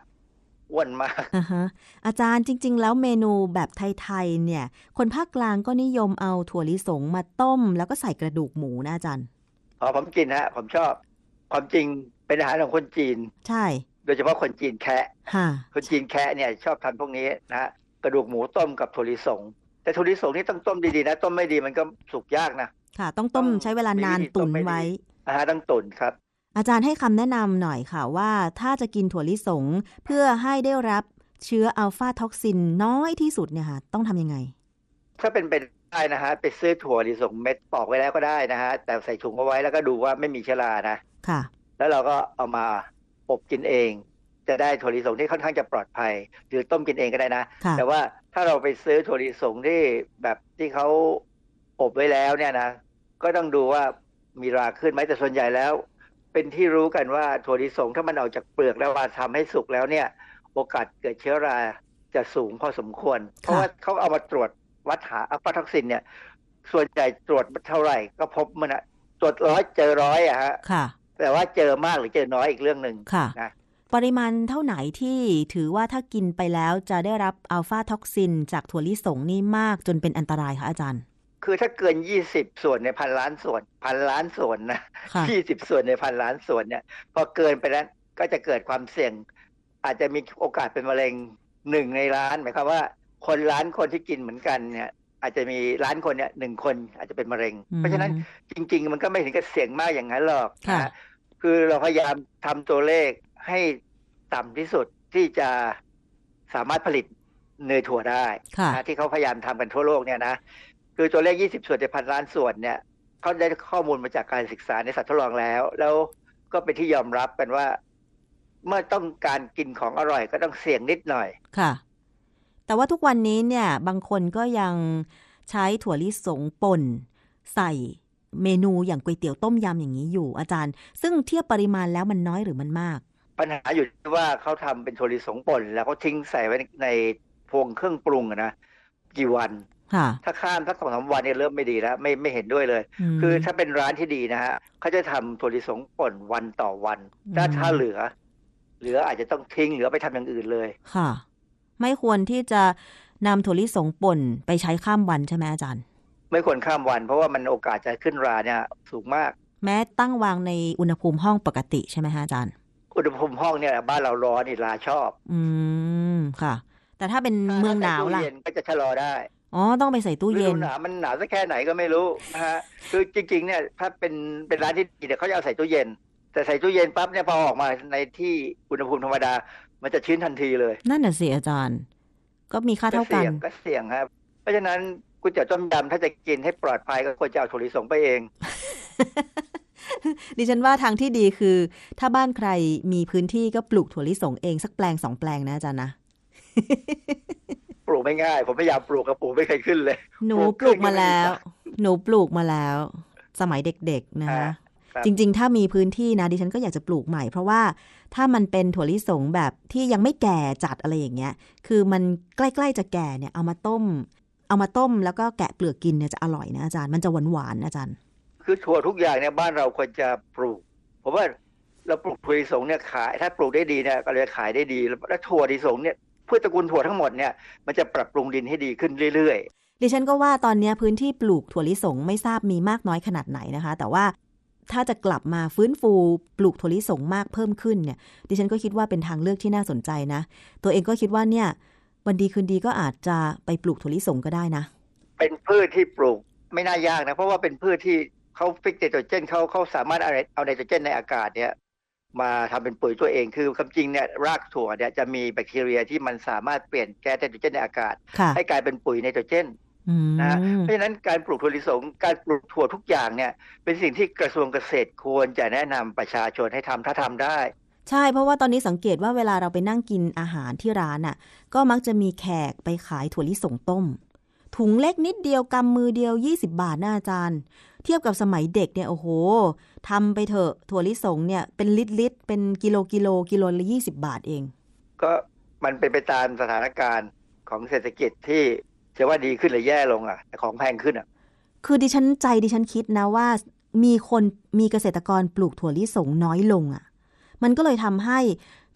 อ้วนมากอ่าฮะอาจารย์จริง ๆ แล้วเมนูแบบไทยๆเนี่ย คนภาคกลางก็นิยมเอาถั่วลิสงมาต้ม แล้วก็ใส่กระดูกหมูนะอาจารย์พอผมกินฮะ ผมชอบ ความจริงเป็นอาหารของคนจีน ใช่ โดยเฉพาะคนจีนแคะค่ะคนจีนแคะเนี่ยชอบทานพวกนี้นะฮะกระดูกหมูต้มกับถั่วลิสง แต่ถั่วลิสงนี่ต้องต้มดีๆนะต้มไม่ดีมันก็สุกยากนะค่ะ ต้องต้มต้องใช้เวลานานมีวิธีต้ตุ๋นให้ดีไว้นะฮะต้องตุ๋นครับ อาจารย์ให้คำแนะนำหน่อยค่ะว่าถ้าจะกินถั่วลิสงเพื่อให้ได้รับเชื้ออัฟลาท็อกซินน้อยที่สุดเนี่ยค่ะต้องทำยังไง ถ้าเป็นไปได้นะฮะไปซื้อถั่วลิสงเม็ดปอกไว้แล้วก็ได้นะฮะแต่ใส่ถุงเอาไว้แล้วก็ดูว่าไม่มีเชื้อรานะค่ะ แล้วเราก็เอามาอบกินเอง จะได้ถั่วลิสงที่ค่อนข้างจะปลอดภัย หรือต้มกินเองก็ได้นะค่ะแต่ว่าถ้าเราไปซื้อถั่วลิสงที่แบบที่เขาอบไว้แล้วเนี่ยนะก็ต้องดูว่ามีราขึ้นไหมแต่ส่วนใหญ่แล้ว เป็นที่รู้กันว่าถั่วลิสงถ้ามันออกจากเปลือกแล้วมาทำให้สุกแล้วเนี่ย โอกาสเกิดเชื้อราจะสูงพอสมควร เพราะว่าเขาเอามาตรวจวัดหาอัลฟาท็อกซินเนี่ย ส่วนใหญ่ตรวจเท่าไหร่ ก็พบมันอะตรวจร้อยเจอร้อยอะฮะค่ะแต่ว่าเจอมากหรือเจอน้อยอีกเรื่องหนึ่งค่ะนะปริมาณเท่าไหนที่ถือว่าถ้ากินไปแล้วจะได้รับอัฟลาท็อกซิน จากถั่วลิสงนี่มากจนเป็นอันตรายคะอาจารย์ คือถ้าเกินยี่สิบส่วนในพันล้านส่วน พันล้านส่วนนะค่ะยี่สิบส่วนในพันล้านส่วนเนี่ยพอเกินไปแล้วก็จะเกิดความเสี่ยง อาจจะมีโอกาสเป็นมะเร็งหนึ่งในล้านหมายความว่า คนล้านคนที่กินเหมือนกันเนี่ย อาจจะมีล้านคนเนี่ยหนึ่งคนอาจจะเป็นมะเร็ง เพราะฉะนั้นจริง ๆ มันก็ไม่ถึงกับเสี่ยงมากอย่างนั้นหรอกค่ะนะคือเราพยายามทำตัวเลขให้ต่ำที่สุดที่จะสามารถผลิตเนยถั่วได้ค่ะนะที่เขาพยายามทำกันทั่วโลกเนี่ยนะ คือตัวเลข 20 ส่วนในพันล้านส่วนเนี่ยเขาได้ข้อมูลมาจากการศึกษาในสัตว์ทดลองแล้ว แล้วก็เป็นที่ยอมรับกันว่า เมื่อต้องการกินของอร่อยก็ต้องเสี่ยงนิดหน่อยค่ะ แต่ว่าทุกวันนี้เนี่ย บางคนก็ยังใช้ถั่วลิสงป่น ใส่เมนูอย่างก๋วยเตี๋ยวต้มยำอย่างนี้อยู่อาจารย์ ซึ่งเทียบปริมาณแล้วมันน้อยหรือมันมาก ปัญหาอยู่ที่ว่าเขาทำเป็นถั่วลิสงป่น แล้วเขาทิ้งใส่ไว้ในพวงเครื่องปรุงอะนะกี่วันค่ะ ถ้าข้ามสักสองสามวันเนี่ยเริ่มไม่ดีแล้ว ไม่ไม่เห็นด้วยเลยมคือถ้าเป็นร้านที่ดีนะฮะเขาจะทำถั่วลิสงป่นวันต่อวัน ถ้าอืมถ้าเหลือ เหลืออาจจะต้องทิ้งเหลือไปทำอย่างอื่นเลย ค่ะ ไม่ควรที่จะนำถั่วลิสงป่นไปใช้ข้ามวันใช่ไหมอาจารย์ ไม่ควรข้ามวัน เพราะว่ามันโอกาสจะขึ้นราเนี่ยสูงมาก แม้ตั้งวางในอุณหภูมิห้องปกติใช่ไหมฮะอาจารย์อุณหภูมิห้องเนี่ยบ้านเราร้อนนี่ราชอบ อืมค่ะ แต่ถ้าเป็นเมืองหนาวล่ะถ้ใส่ตู้เย็นก็จะชะลอได้ อ๋อ ต้องไปใส่ตู้ฤเย็ดูนหนาวมันหนาวสักแค่ไหนก็ไม่รู้นะฮะคือจริง ๆ เนี่ย ถ้าเป็นเป็นร้านที่ดีเนี่ยเขาจะเอาใส่ตู้เย็น แต่ใส่ตู้เย็นปั๊บเนี่ยพอออกมาในที่อุณหภูมิธรรมดา มันจะชื้นทันทีเลย นั่นน่ะสิอาจารย์ ก็มีค่าเท่ากันสี่ยงก็เสี่ยงครับ เพราะฉะนั้นก๋วยเตี๋ยวต้มยำถ้าจะกินให้ปลอดภัยก็ควรจะเอาถั่วลิสงไปเอง ดิฉันว่าทางที่ดีคือ ถ้าบ้านใครมีพื้นที่ก็ปลูกถั่วลิสงเองสักแปลงสองแปลงนะอาจารย์นะป ลูกไม่ง่าย ผมพยายามปลูกกับปลูกไม่เคยขึ้นเลย หนูปปลูลูกกมาแล้วขึ้นก็ไม่หนูปลูกมาแล้ว สมัยเด็กๆนะคะครับจริง ๆ ถ้ามีพื้นที่นะดิฉันก็อยากจะปลูกใหม่ เพราะว่าถ้ามันเป็นถั่วลิสงแบบที่ยังไม่แก่จัดอะไรอย่างเงี้ย คือมันใกล้ๆจะแก่เนี่ยเอามาต้ม เอามาต้มแล้วก็แกะเปลือกกินเนี่ยจะอร่อยนะอาจารย์มันจะหวานๆอาจารย์ คือถั่วทุกอย่างเนี่ยบ้านเราควรจะปลูกผมว่าเราปลูกถั่วลิสงเนี่ยขาย ถ้าปลูกได้ดีเนี่ยก็เลยขายได้ดีแล้วถั่วลิสงเนี่ย พืชตระกูลถั่วทั้งหมดเนี่ยมันจะปรับปรุงดินให้ดีขึ้นเรื่อยดิฉันก็ว่าตอนนี้พื้นที่ปลูกถั่วลิสงไม่ทราบมีมากน้อยขนาดไหนนะคะ แต่ว่าถ้าจะกลับมาฟื้นฟูปลูกถั่วลิสงมากเพิ่มขึ้นเนี่ย ดิฉันก็คิดว่าเป็นทางเลือกที่น่าสนใจนะ ตัวเองก็คิดว่าเนี่ยวันดีคืนดีก็อาจจะไปปลูกถั่วลิสงก็ได้นะๆเป็นพืชที่ปลูกไม่น่ายากนะ เพราะว่าเป็นพืชที่เขา fix ไนโตรเจนเขาเขาสามารถเอาเอาไนโตรเจนในอากาศเนี่ย มาทำเป็นปุ๋ยตัวเองคือความจริงเนี่ยรากถั่วเนี่ยจะมีแบคทีเรียที่มันสามารถเปลี่ยนแก๊สไนโตรเจนในอากาศค่ะให้กลายเป็นปุ๋ยไนโตรเจนอืมนะฮะเพราะฉะนั้นการปลูกถั่วลิสงการปลูกถั่วทุกอย่างเนี่ย เป็นสิ่งที่กระทรวงเกษตรควรจะแนะนำประชาชนให้ทำถ้าทำได้ ใช่เพราะว่าตอนนี้สังเกตว่าเวลาเราไปนั่งกินอาหารที่ร้านน่ะ ก็มักจะมีแขกไปขายถั่วลิสงต้ม ถุงเล็กนิดเดียวกำมือเดียว 20 บาทนะอาจารย์ เทียบกับสมัยเด็กเนี่ยโอ้โห ทำไปเถอะถั่วลิสงเนี่ยเป็นลิตรลิตรเป็นกิโลกิโลกิโลละ20บาทเอง ก็มันเป็นไปตามสถานการณ์ของเศรษฐกิจที่จะว่าดีขึ้นหรือแย่ลงอะแต่ของแพงขึ้นอะ คือดิฉันใจดิฉันคิดนะว่ามีคนมีเกษตรกรปลูกถั่วลิสงน้อยลงอะ่ะ มันก็เลยทำให้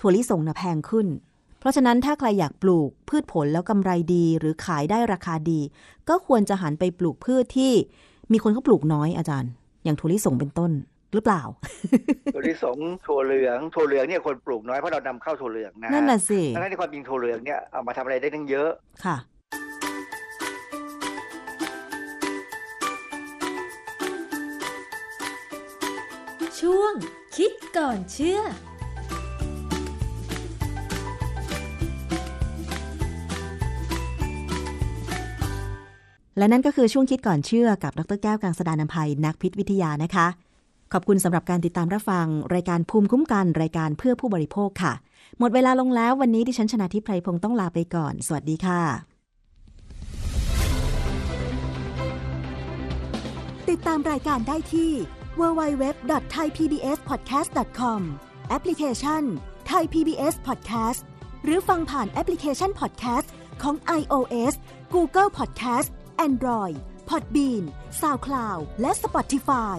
ถั่วลิสงน่ะแพงขึ้น เพราะฉะนั้นถ้าใครอยากปลูกพืชผลแล้วกำไรดี หรือขายได้ราคาดี ก็ควรจะหันไปปลูกพืชที่ มีคนเขาปลูกน้อยอาจารย์ อย่างถั่วลิสงเป็นต้น หรือเปล่าถั่วลิสงถั่วเหลืองถั่วเหลืองเนี่ยคนปลูกน้อยเพราะเรานำเข้าถั่วเหลืองนะฮนั่นน่ะสิทั้งที่ความจริงถั่วเหลืองเนี่ยเอามาทำอะไรได้ตั้งเยอะค่ะช่วงคิดก่อนเชื่อ และนั่นก็คือช่วงคิดก่อนเชื่อกับดรแก้วกังสดานนภัยนักพิษวิทยานะคะ ขอบคุณสำหรับการติดตามรับฟัง รายการภูมิคุ้มกันรายการเพื่อผู้บริโภคค่ะ หมดเวลาลงแล้ววันนี้ดิฉันชนะทิพไพรพงศ์ต้องลาไปก่อน สวัสดีค่ะ ติดตามรายการได้ที่ www.thaipbspodcast.com แอปพลิเคชัน Thai PBS Podcast หรือฟังผ่านแอปพลิเคชัน Podcast ของ iOS Google Podcast Android Podbean SoundCloud และ Spotify